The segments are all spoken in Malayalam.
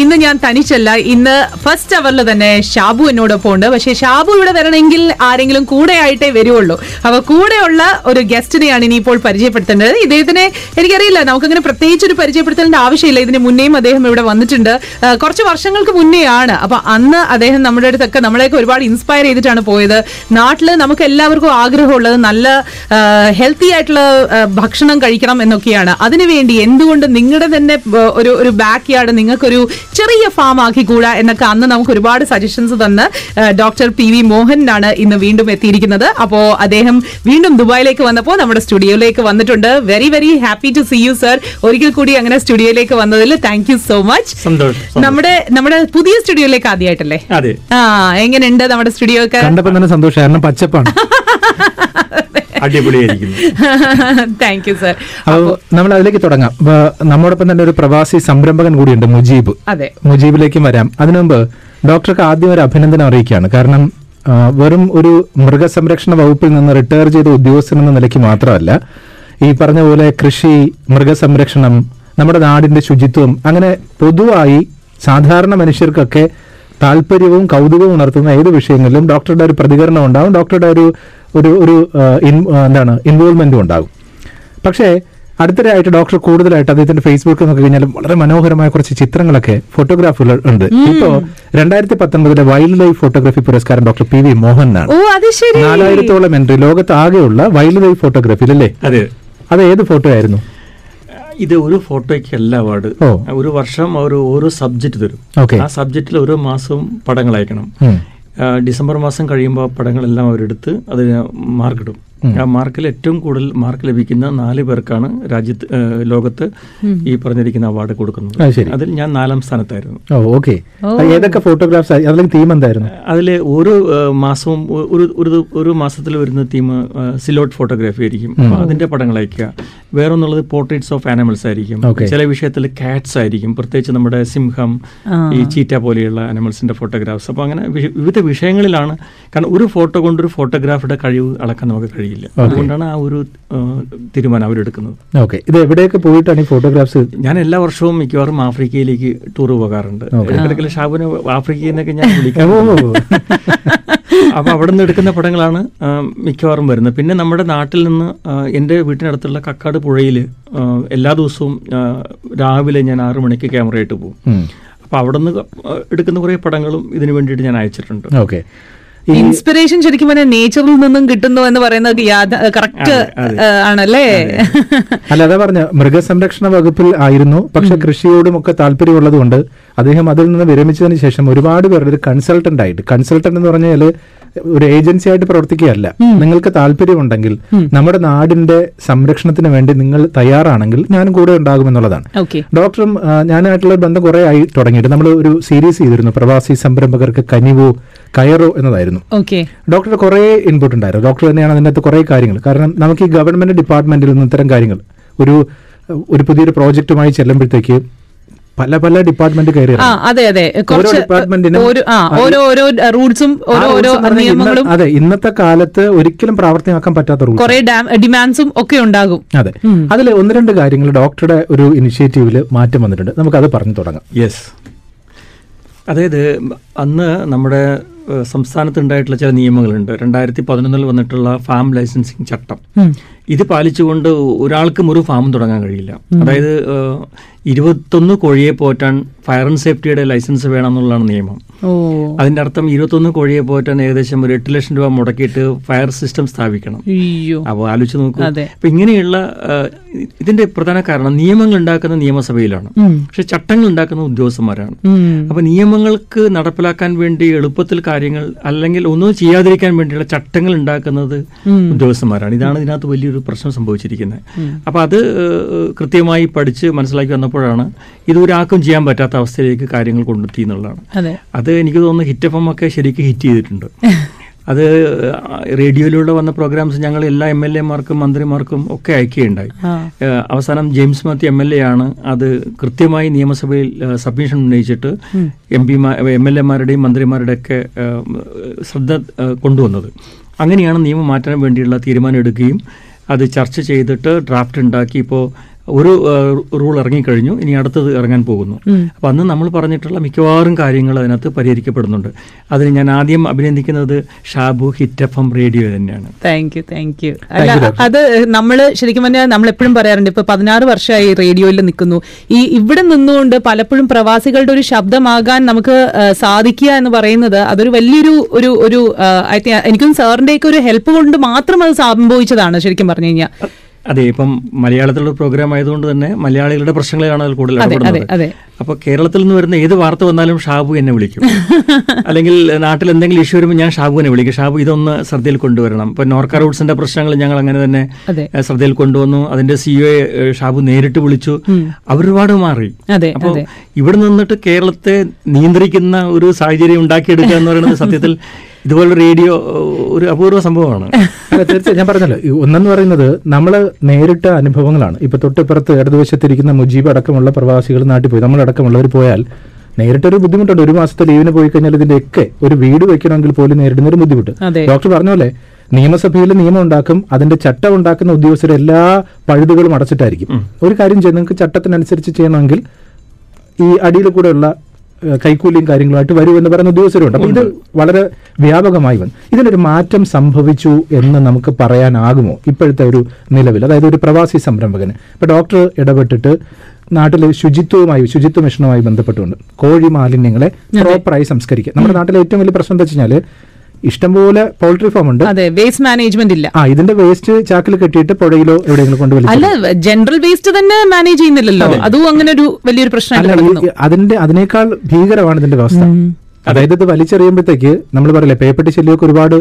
ഇന്ന് ഞാൻ തനിച്ചല്ല. ഇന്ന് ഫസ്റ്റ് അവറിൽ തന്നെ ഷാബു എന്നോടൊപ്പം ഉണ്ട്. പക്ഷേ ഷാബു ഇവിടെ വരണമെങ്കിൽ ആരെങ്കിലും കൂടെ ആയിട്ടേ വരുവുള്ളൂ. അപ്പൊ കൂടെയുള്ള ഒരു ഗസ്റ്റിനെയാണ് ഇനിയിപ്പോൾ പരിചയപ്പെടുത്തേണ്ടത്. ഇദ്ദേഹത്തിനെ എനിക്കറിയില്ല. നമുക്കങ്ങനെ പ്രത്യേകിച്ച് ഒരു പരിചയപ്പെടുത്തേണ്ട ആവശ്യമില്ല. ഇതിന് മുന്നേയും അദ്ദേഹം ഇവിടെ വന്നിട്ടുണ്ട്. കുറച്ച് വർഷങ്ങൾക്ക് മുന്നേയാണ്. അപ്പൊ അന്ന് അദ്ദേഹം നമ്മുടെ അടുത്തൊക്കെ നമ്മളെയൊക്കെ ഒരുപാട് ഇൻസ്പയർ ചെയ്തിട്ടാണ് പോയത്. നാട്ടിൽ നമുക്ക് എല്ലാവർക്കും ആഗ്രഹമുള്ളത് നല്ല ഹെൽത്തി ആയിട്ടുള്ള ഭക്ഷണം കഴിക്കണം എന്നൊക്കെയാണ്. അതിനുവേണ്ടി എന്തുകൊണ്ട് നിങ്ങളുടെ തന്നെ ഒരു ഒരു ബാക്ക് യാർഡ് നിങ്ങൾക്കൊരു ചെറിയ ഫാം ആക്കിക്കൂടാ എന്നൊക്കെ അന്ന് നമുക്ക് ഒരുപാട് സജഷൻസ് തന്ന് ഡോക്ടർ പി വി മോഹനാണ് ഇന്ന് വീണ്ടും എത്തിയിരിക്കുന്നത്. അപ്പോ അദ്ദേഹം വീണ്ടും ദുബായിലേക്ക് വന്നപ്പോൾ നമ്മുടെ സ്റ്റുഡിയോയിലേക്ക് വന്നിട്ടുണ്ട്. Very very happy to see you sir ഒരിക്കൽ കൂടി അങ്ങനെ സ്റ്റുഡിയോയിലേക്ക് വന്നതിൽ താങ്ക് യു സോ മച്ച്. നമ്മുടെ നമ്മുടെ പുതിയ സ്റ്റുഡിയോയിലേക്ക് ആദ്യമായിട്ടല്ലേ? ആ എങ്ങനെയുണ്ട് നമ്മുടെ സ്റ്റുഡിയോ ഒക്കെ കണ്ടപ്പോ തന്നെ സന്തോഷം. പച്ചപ്പാണ്. അടിപൊളിയായിരിക്കുന്നു. താങ്ക് യു സർ അപ്പോൾ നമ്മൾ അതിലേക്ക് തുടങ്ങാം. നമ്മോടൊപ്പം തന്നെ ഒരു പ്രവാസി സംരംഭകൻ കൂടിയുണ്ട് മുജീബ്. അതെ. മുജീബിലേക്കും വരാം. അതിനുമുമ്പ് ഡോക്ടർക്ക് ആദ്യം ഒരു അഭിനന്ദനം അറിയിക്കുകയാണ്. കാരണം വെറും ഒരു മൃഗസംരക്ഷണ വകുപ്പിൽ നിന്ന് റിട്ടയർ ചെയ്ത ഉദ്യോഗസ്ഥൻ എന്ന നിലയ്ക്ക് മാത്രമല്ല ഈ പറഞ്ഞ പോലെ കൃഷി മൃഗസംരക്ഷണം നമ്മുടെ നാടിന്റെ ശുചിത്വം അങ്ങനെ പൊതുവായി സാധാരണ മനുഷ്യർക്കൊക്കെ താല്പര്യവും കൗതുകവും ഉണർത്തുന്ന ഏത് വിഷയങ്ങളിലും ഡോക്ടറുടെ ഒരു പ്രതികരണം ഉണ്ടാകും ഡോക്ടറുടെ ഒരു ഒരു ഒരു എന്താണ് ഇൻവോൾവ്മെന്റും ഉണ്ടാകും. പക്ഷേ അടുത്തിടെയായിട്ട് ഡോക്ടർ കൂടുതലായിട്ട് അദ്ദേഹത്തിന്റെ ഫേസ്ബുക്കിൽ നോക്കി കഴിഞ്ഞാൽ വളരെ മനോഹരമായ കുറച്ച് ചിത്രങ്ങളൊക്കെ ഫോട്ടോഗ്രാഫുകൾ ഉണ്ട്. ഇപ്പോ രണ്ടായിരത്തി പത്തൊൻപതിലെ വൈൽഡ് ലൈഫ് ഫോട്ടോഗ്രാഫി പുരസ്കാരം ഡോക്ടർ പി വി മോഹനാണ് ഓ അത് ശരി. നാലായിരത്തോളം എൻട്രി ലോകത്ത് ആകെയുള്ള വൈൽഡ് ലൈഫ് ഫോട്ടോഗ്രാഫിയിൽ അല്ലേ? അതെ. അത് ഏത് ഫോട്ടോ ആയിരുന്നു? ഇത് ഒരു ഫോട്ടോയ്ക്കല്ല അവാർഡ് ഒരു വർഷം അവർ ഓരോ സബ്ജക്റ്റ് തരും. ആ സബ്ജക്റ്റിൽ ഓരോ മാസവും പടങ്ങൾ അയക്കണം. ഡിസംബർ മാസം കഴിയുമ്പോൾ പടങ്ങളെല്ലാം അവരെടുത്ത് അതിന് മാർക്കിടും ആ മാർക്കിൽ ഏറ്റവും കൂടുതൽ മാർക്ക് ലഭിക്കുന്ന നാല് പേർക്കാണ് രാജ്യത്ത് ലോകത്ത് ഈ പറഞ്ഞിരിക്കുന്ന അവാർഡ് കൊടുക്കുന്നത്. അതിൽ ഞാൻ നാലാം സ്ഥാനത്തായിരുന്നു. ഓക്കെ. ഏതൊക്കെ ഫോട്ടോഗ്രാഫ്സ് തീം എന്തായിരുന്നു? അതിൽ ഓരോ മാസവും ഒരു ഒരു ഒരു മാസത്തിൽ വരുന്ന തീം സിലോട്ട് ഫോട്ടോഗ്രാഫി ആയിരിക്കും. അപ്പൊ അതിന്റെ പടങ്ങൾ അയക്കുക. വേറൊന്നുള്ളത് പോർട്രേറ്റ്സ് ഓഫ് ആനിമൽസ് ആയിരിക്കും. ചില വിഷയത്തിൽ കാറ്റ്സ് ആയിരിക്കും. പ്രത്യേകിച്ച് നമ്മുടെ സിംഹം ഈ ചീറ്റ പോലെയുള്ള ആനിമൽസിന്റെ ഫോട്ടോഗ്രാഫ്സ് അപ്പോൾ അങ്ങനെ വിവിധ വിഷയങ്ങളിലാണ്. കാരണം ഒരു ഫോട്ടോ കൊണ്ട് ഒരു ഫോട്ടോഗ്രാഫിയുടെ കഴിവ് അളക്കാൻ നമുക്ക് കഴിയില്ല അതുകൊണ്ടാണ് ആ ഒരു തീരുമാനം അവരെടുക്കുന്നത്. ഓക്കെ ഇത് എവിടെയൊക്കെ പോയിട്ടാണ് ഈ ഫോട്ടോഗ്രാഫ്സ് ഞാൻ എല്ലാ വർഷവും മിക്കവാറും ആഫ്രിക്കയിലേക്ക് ടൂർ പോകാറുണ്ട്. ഇടയ്ക്കിടയ്ക്ക് ഷാബുന് ആഫ്രിക്കയിൽ നിന്നൊക്കെ ഞാൻ വിളിക്കാം. അപ്പോൾ അവിടെ നിന്ന് എടുക്കുന്ന പടങ്ങളാണ് മിക്കവാറും വരുന്നത്. പിന്നെ നമ്മുടെ നാട്ടിൽ നിന്ന് എന്റെ വീട്ടിനടുത്തുള്ള കക്കാട് പുഴയിൽ എല്ലാ ദിവസവും രാവിലെ ഞാൻ ആറു മണിക്ക് ക്യാമറയായിട്ട് പോകും. അപ്പോൾ അവിടെ നിന്ന് എടുക്കുന്ന കുറേ പടങ്ങളും ഇതിനു വേണ്ടിയിട്ട് ഞാൻ അയച്ചിട്ടുണ്ട്. ഓക്കെ ഇൻസ്പിറേഷൻ ശരിക്കും പറഞ്ഞാൽ നേച്ചറിൽ നിന്നും കിട്ടുന്നു എന്ന് പറയുന്നത് കറക്റ്റ് ആണല്ലേ? അല്ല അതാ പറഞ്ഞ മൃഗസംരക്ഷണ വകുപ്പിൽ ആയിരുന്നു പക്ഷെ കൃഷിയോടും ഒക്കെ താല്പര്യമുള്ളത് കൊണ്ട് അദ്ദേഹം അതിൽ നിന്ന് വിരമിച്ചതിന് ശേഷം ഒരുപാട് പേരുടെ ഒരു കൺസൾട്ടന്റ് ആയിട്ട് കൺസൾട്ടന്റ് എന്ന് പറഞ്ഞാൽ ഒരു ഏജൻസി ആയിട്ട് പ്രവർത്തിക്കുകയല്ല. നിങ്ങൾക്ക് താല്പര്യമുണ്ടെങ്കിൽ നമ്മുടെ നാടിന്റെ സംരക്ഷണത്തിന് വേണ്ടി നിങ്ങൾ തയ്യാറാണെങ്കിൽ ഞാനും കൂടെ ഉണ്ടാകുമെന്നുള്ളതാണ് എന്നുള്ളതാണ്. ഡോക്ടറും ഞാനായിട്ടുള്ള ബന്ധം കുറെ ആയി തുടങ്ങിയിട്ട് നമ്മൾ ഒരു സീരീസ് ചെയ്തിരുന്നു. പ്രവാസി സംരംഭകർക്ക് കനിവോ കയറോ എന്നതായിരുന്നു. ഡോക്ടർ ഡോക്ടറുടെ കുറേ ഇൻപുട്ട് ഉണ്ടായിരുന്നു. ഡോക്ടർ തന്നെയാണ് അതിന്റെ അകത്ത് കുറേ കാര്യങ്ങൾ. കാരണം നമുക്ക് ഈ ഗവൺമെന്റ് ഡിപ്പാർട്ട്മെന്റിൽ നിന്ന് ഇത്തരം കാര്യങ്ങൾ ഒരു ഒരു പുതിയൊരു പ്രോജക്റ്റുമായി ചെല്ലുമ്പോഴത്തേക്ക് പല പല ഡിപ്പാർട്ട്മെന്റ് കയറി ആ അതെ അതെ. കുറച്ച് ഡിപ്പാർട്ട്മെന്റിനും ഓരോ ഓരോ ഓരോ റൂൾസും ഓരോ ഓരോ നിയമങ്ങളും അതെ ഇന്നത്തെ കാലത്ത് ഒരിക്കലും പ്രാവർത്തികമാക്കാൻ പറ്റാത്ത റൂൾ കുറെ ഡിമാൻഡ്സും ഒക്കെ ഉണ്ടാകും. അതെ. അതിൽ ഒന്ന് രണ്ട് കാര്യങ്ങൾ ഡോക്ടറുടെ ഒരു ഇനിഷ്യേറ്റീവിൽ മാറ്റം വന്നിട്ടുണ്ട്. നമുക്കത് പറഞ്ഞു തുടങ്ങാം. യെസ് അതായത് അന്ന് നമ്മുടെ സംസ്ഥാനത്ത് ഉണ്ടായിട്ടുള്ള ചില നിയമങ്ങളുണ്ട്. രണ്ടായിരത്തി പതിനൊന്നിൽ വന്നിട്ടുള്ള ഫാം ലൈസൻസിങ് ചട്ടം. ഇത് പാലിച്ചുകൊണ്ട് ഒരാൾക്കും ഒരു ഫാം തുടങ്ങാൻ കഴിയില്ല. അതായത് ഇരുപത്തൊന്ന് കോഴിയെ പോറ്റാൻ ഫയർ ആൻഡ് സേഫ്റ്റിയുടെ ലൈസൻസ് വേണം എന്നുള്ളതാണ് നിയമം. അതിന്റെ അർത്ഥം ഇരുപത്തൊന്ന് കോഴിയെ പോറ്റാൻ ഏകദേശം ഒരു എട്ട് ലക്ഷം രൂപ മുടക്കിയിട്ട് ഫയർ സിസ്റ്റം സ്ഥാപിക്കണം. അപ്പോൾ ആലോചിച്ച് നോക്കൂ. അപ്പൊ ഇങ്ങനെയുള്ള ഇതിന്റെ പ്രധാന കാരണം നിയമങ്ങൾ ഉണ്ടാക്കുന്ന നിയമസഭയിലാണ്. പക്ഷെ ചട്ടങ്ങൾ ഉണ്ടാക്കുന്ന ഉദ്യോഗസ്ഥന്മാരാണ്. അപ്പൊ നിയമങ്ങൾക്ക് നടപ്പിലാക്കാൻ വേണ്ടി എളുപ്പത്തിൽ കാര്യങ്ങൾ അല്ലെങ്കിൽ ഒന്നും ചെയ്യാതിരിക്കാൻ വേണ്ടിയുള്ള ചട്ടങ്ങൾ ഉണ്ടാക്കുന്നത് ഉദ്യോഗസ്ഥന്മാരാണ്. ഇതാണ് ഇതിനകത്ത് വലിയൊരു പ്രശ്നം സംഭവിച്ചിരിക്കുന്നത്. അപ്പൊ അത് കൃത്യമായി പഠിച്ച് മനസ്സിലാക്കി വന്നപ്പോഴാണ് ഇത് ഒരാൾക്കും ചെയ്യാൻ പറ്റാത്ത അവസ്ഥയിലേക്ക് കാര്യങ്ങൾ കൊണ്ടെത്തി എന്നുള്ളതാണ്. അതെ. എനിക്ക് തോന്നുന്നു ഹിറ്റ് എഫ് എം ഒക്കെ ശരിക്കും ഹിറ്റ് ചെയ്തിട്ടുണ്ട്. അത് റേഡിയോയിലൂടെ വന്ന പ്രോഗ്രാംസ് ഞങ്ങൾ എല്ലാ എം എൽ എമാർക്കും മന്ത്രിമാർക്കും ഒക്കെ അയക്കുകയുണ്ടായി. അവസാനം James Mathew M L A ആണ് അത് കൃത്യമായി നിയമസഭയിൽ സബ്മിഷൻ ഉന്നയിച്ചിട്ട് എം പിമാർ എം എൽ എമാരുടെയും മന്ത്രിമാരുടെയും ഒക്കെ ശ്രദ്ധ കൊണ്ടുവന്നത്. അങ്ങനെയാണ് നിയമം മാറ്റാൻ വേണ്ടിയുള്ള തീരുമാനം എടുക്കുകയും അത് ചർച്ച ചെയ്തിട്ട് ഡ്രാഫ്റ്റ് ഉണ്ടാക്കി. ഇപ്പോൾ ഒരു റൂൾ ഇറങ്ങിക്കഴിഞ്ഞു. ഇനി അടുത്തത് ഇറങ്ങാൻ പോകുന്നു. അപ്പൊ അന്ന് നമ്മൾ പറഞ്ഞിട്ടുള്ള മിക്കവാറും കാര്യങ്ങൾ അതിനകത്ത് പരിഹരിക്കപ്പെടുന്നുണ്ട്. അതിന് ഞാൻ ആദ്യം അഭിനന്ദിക്കുന്നത് ഷാബു ഹിറ്റ് എഫ് എം റേഡിയോ തന്നെയാണ്. താങ്ക് യു താങ്ക് യു അല്ല അത് നമ്മൾ ശരിക്കും പറഞ്ഞാൽ നമ്മൾ എപ്പോഴും പറയാറുണ്ട്. ഇപ്പൊ പതിനാറ് വർഷമായി റേഡിയോയിൽ നിൽക്കുന്നു. ഈ ഇവിടെ നിന്നുകൊണ്ട് പലപ്പോഴും പ്രവാസികളുടെ ഒരു ശബ്ദമാകാൻ നമുക്ക് സാധിക്കുക എന്ന് പറയുന്നത് അതൊരു വലിയൊരു ഒരു ഒരു എനിക്കും സാറിന്റെ എനിക്കും സാറിന്റെയൊക്കെ ഒരു ഹെൽപ്പ് കൊണ്ട് മാത്രം അത് സംഭവിച്ചതാണ് ശരിക്കും പറഞ്ഞു കഴിഞ്ഞാൽ അതെ ഇപ്പം മലയാളത്തിലുള്ള പ്രോഗ്രാം ആയതുകൊണ്ട് തന്നെ മലയാളികളുടെ പ്രശ്നങ്ങളെയാണ് അതിൽ കൂടുതൽ ഇടപെടുന്നത്. അതെ. അപ്പൊ കേരളത്തിൽ നിന്ന് വരുന്ന ഏത് വാർത്ത വന്നാലും ഷാബു എന്നെ വിളിക്കും. അല്ലെങ്കിൽ നാട്ടിൽ എന്തെങ്കിലും ഇഷ്യൂ വരുമ്പോൾ ഞാൻ ഷാബുവിനെ വിളിക്കും. ഷാബു ഇതൊന്ന് ശ്രദ്ധയിൽ കൊണ്ടുവരണം. ഇപ്പൊ നോർക്ക റൂട്ട്സിന്റെ പ്രശ്നങ്ങൾ ഞങ്ങൾ അങ്ങനെ തന്നെ ശ്രദ്ധയിൽ കൊണ്ടുവന്നു. അതിന്റെ സിഇഒ ഷാബു നേരിട്ട് വിളിച്ചു. അവർ ഒരുപാട് മാറി. അപ്പോൾ ഇവിടെ നിന്നിട്ട് കേരളത്തെ നിയന്ത്രിക്കുന്ന ഒരു സാഹചര്യം ഉണ്ടാക്കിയെടുക്കുക എന്ന് പറയുന്നത് സത്യത്തിൽ ഇതുപോലെ റേഡിയോ ഒരു അപൂർവ സംഭവമാണ്. തീർച്ചയായും ഞാൻ പറഞ്ഞല്ലോ ഒന്നെന്ന് പറയുന്നത് നമ്മൾ നേരിട്ട അനുഭവങ്ങളാണ്. ഇപ്പൊ തൊട്ടിപ്പുറത്ത് ഇടതുവശത്തിരിക്കുന്ന മുജീബ് അടക്കമുള്ള പ്രവാസികൾ നാട്ടിൽ പോയി നമ്മളടക്കമുള്ളവർ പോയാൽ നേരിട്ടൊരു ബുദ്ധിമുട്ടുണ്ട്. ഒരു മാസത്തെ ലീവിന് പോയി കഴിഞ്ഞാൽ ഇതിന്റെയൊക്കെ ഒരു വീട് വെക്കണമെങ്കിൽ പോലും നേരിടുന്ന ഒരു ബുദ്ധിമുട്ട് ഡോക്ടർ പറഞ്ഞ പോലെ നിയമസഭയിൽ നിയമം ഉണ്ടാക്കും അതിന്റെ ചട്ടം ഉണ്ടാക്കുന്ന ഉദ്യോഗസ്ഥർ എല്ലാ പഴുതുകളും അടച്ചിട്ടായിരിക്കും. ഒരു കാര്യം ചെയ്യും നിങ്ങൾക്ക് ചട്ടത്തിനനുസരിച്ച് ചെയ്യണമെങ്കിൽ ഈ അടിയിൽ കൂടെയുള്ള കൈക്കൂലിയും കാര്യങ്ങളുമായിട്ട് വരൂ എന്ന് പറയുന്ന ഉദ്യോഗസ്ഥരുണ്ട്. അപ്പൊ ഇത് വളരെ വ്യാപകമായി വന്നു. ഇതിനൊരു മാറ്റം സംഭവിച്ചു എന്ന് നമുക്ക് പറയാനാകുമോ? ഇപ്പോഴത്തെ ഒരു നിലവിൽ അതായത് ഒരു പ്രവാസി സംരംഭകന്. ഇപ്പൊ ഡോക്ടർ ഇടപെട്ടിട്ട് നാട്ടിലെ ശുചിത്വവുമായി ശുചിത്വ മിഷനുമായി ബന്ധപ്പെട്ടുകൊണ്ട് കോഴി മാലിന്യങ്ങളെ പ്രോപ്പറായി സംസ്കരിക്കുക. നമ്മുടെ നാട്ടിലെ ഏറ്റവും വലിയ പ്രശ്നം എന്താ ഇഷ്ടംപോലെ പോൾട്രി ഫാം ഉണ്ട്. അതെ വേസ്റ്റ് മാനേജ്മെന്റ് ഇല്ല. ആ ഇതിന്റെ വേസ്റ്റ് ചാക്കിൽ കെട്ടിയിട്ട് പുഴയിലോ എവിടെയെങ്കിലും കൊണ്ടുപോയി അല്ല ജനറൽ വേസ്റ്റ് തന്നെ മാനേജ് ചെയ്യുന്നില്ലല്ലോ. അതും. അങ്ങനെ ഒരു വലിയൊരു ഈ- അതിന്റെ അതിനേക്കാൾ ഭീകരമാണ് ഇതിന്റെ വ്യവസ്ഥ. അതായത് ഇത് വലിച്ചെറിയുമ്പോഴത്തേക്ക് നമ്മൾ പറയില്ലേ പേപ്പട്ടി ശല്യമൊക്കെ ഒരുപാട്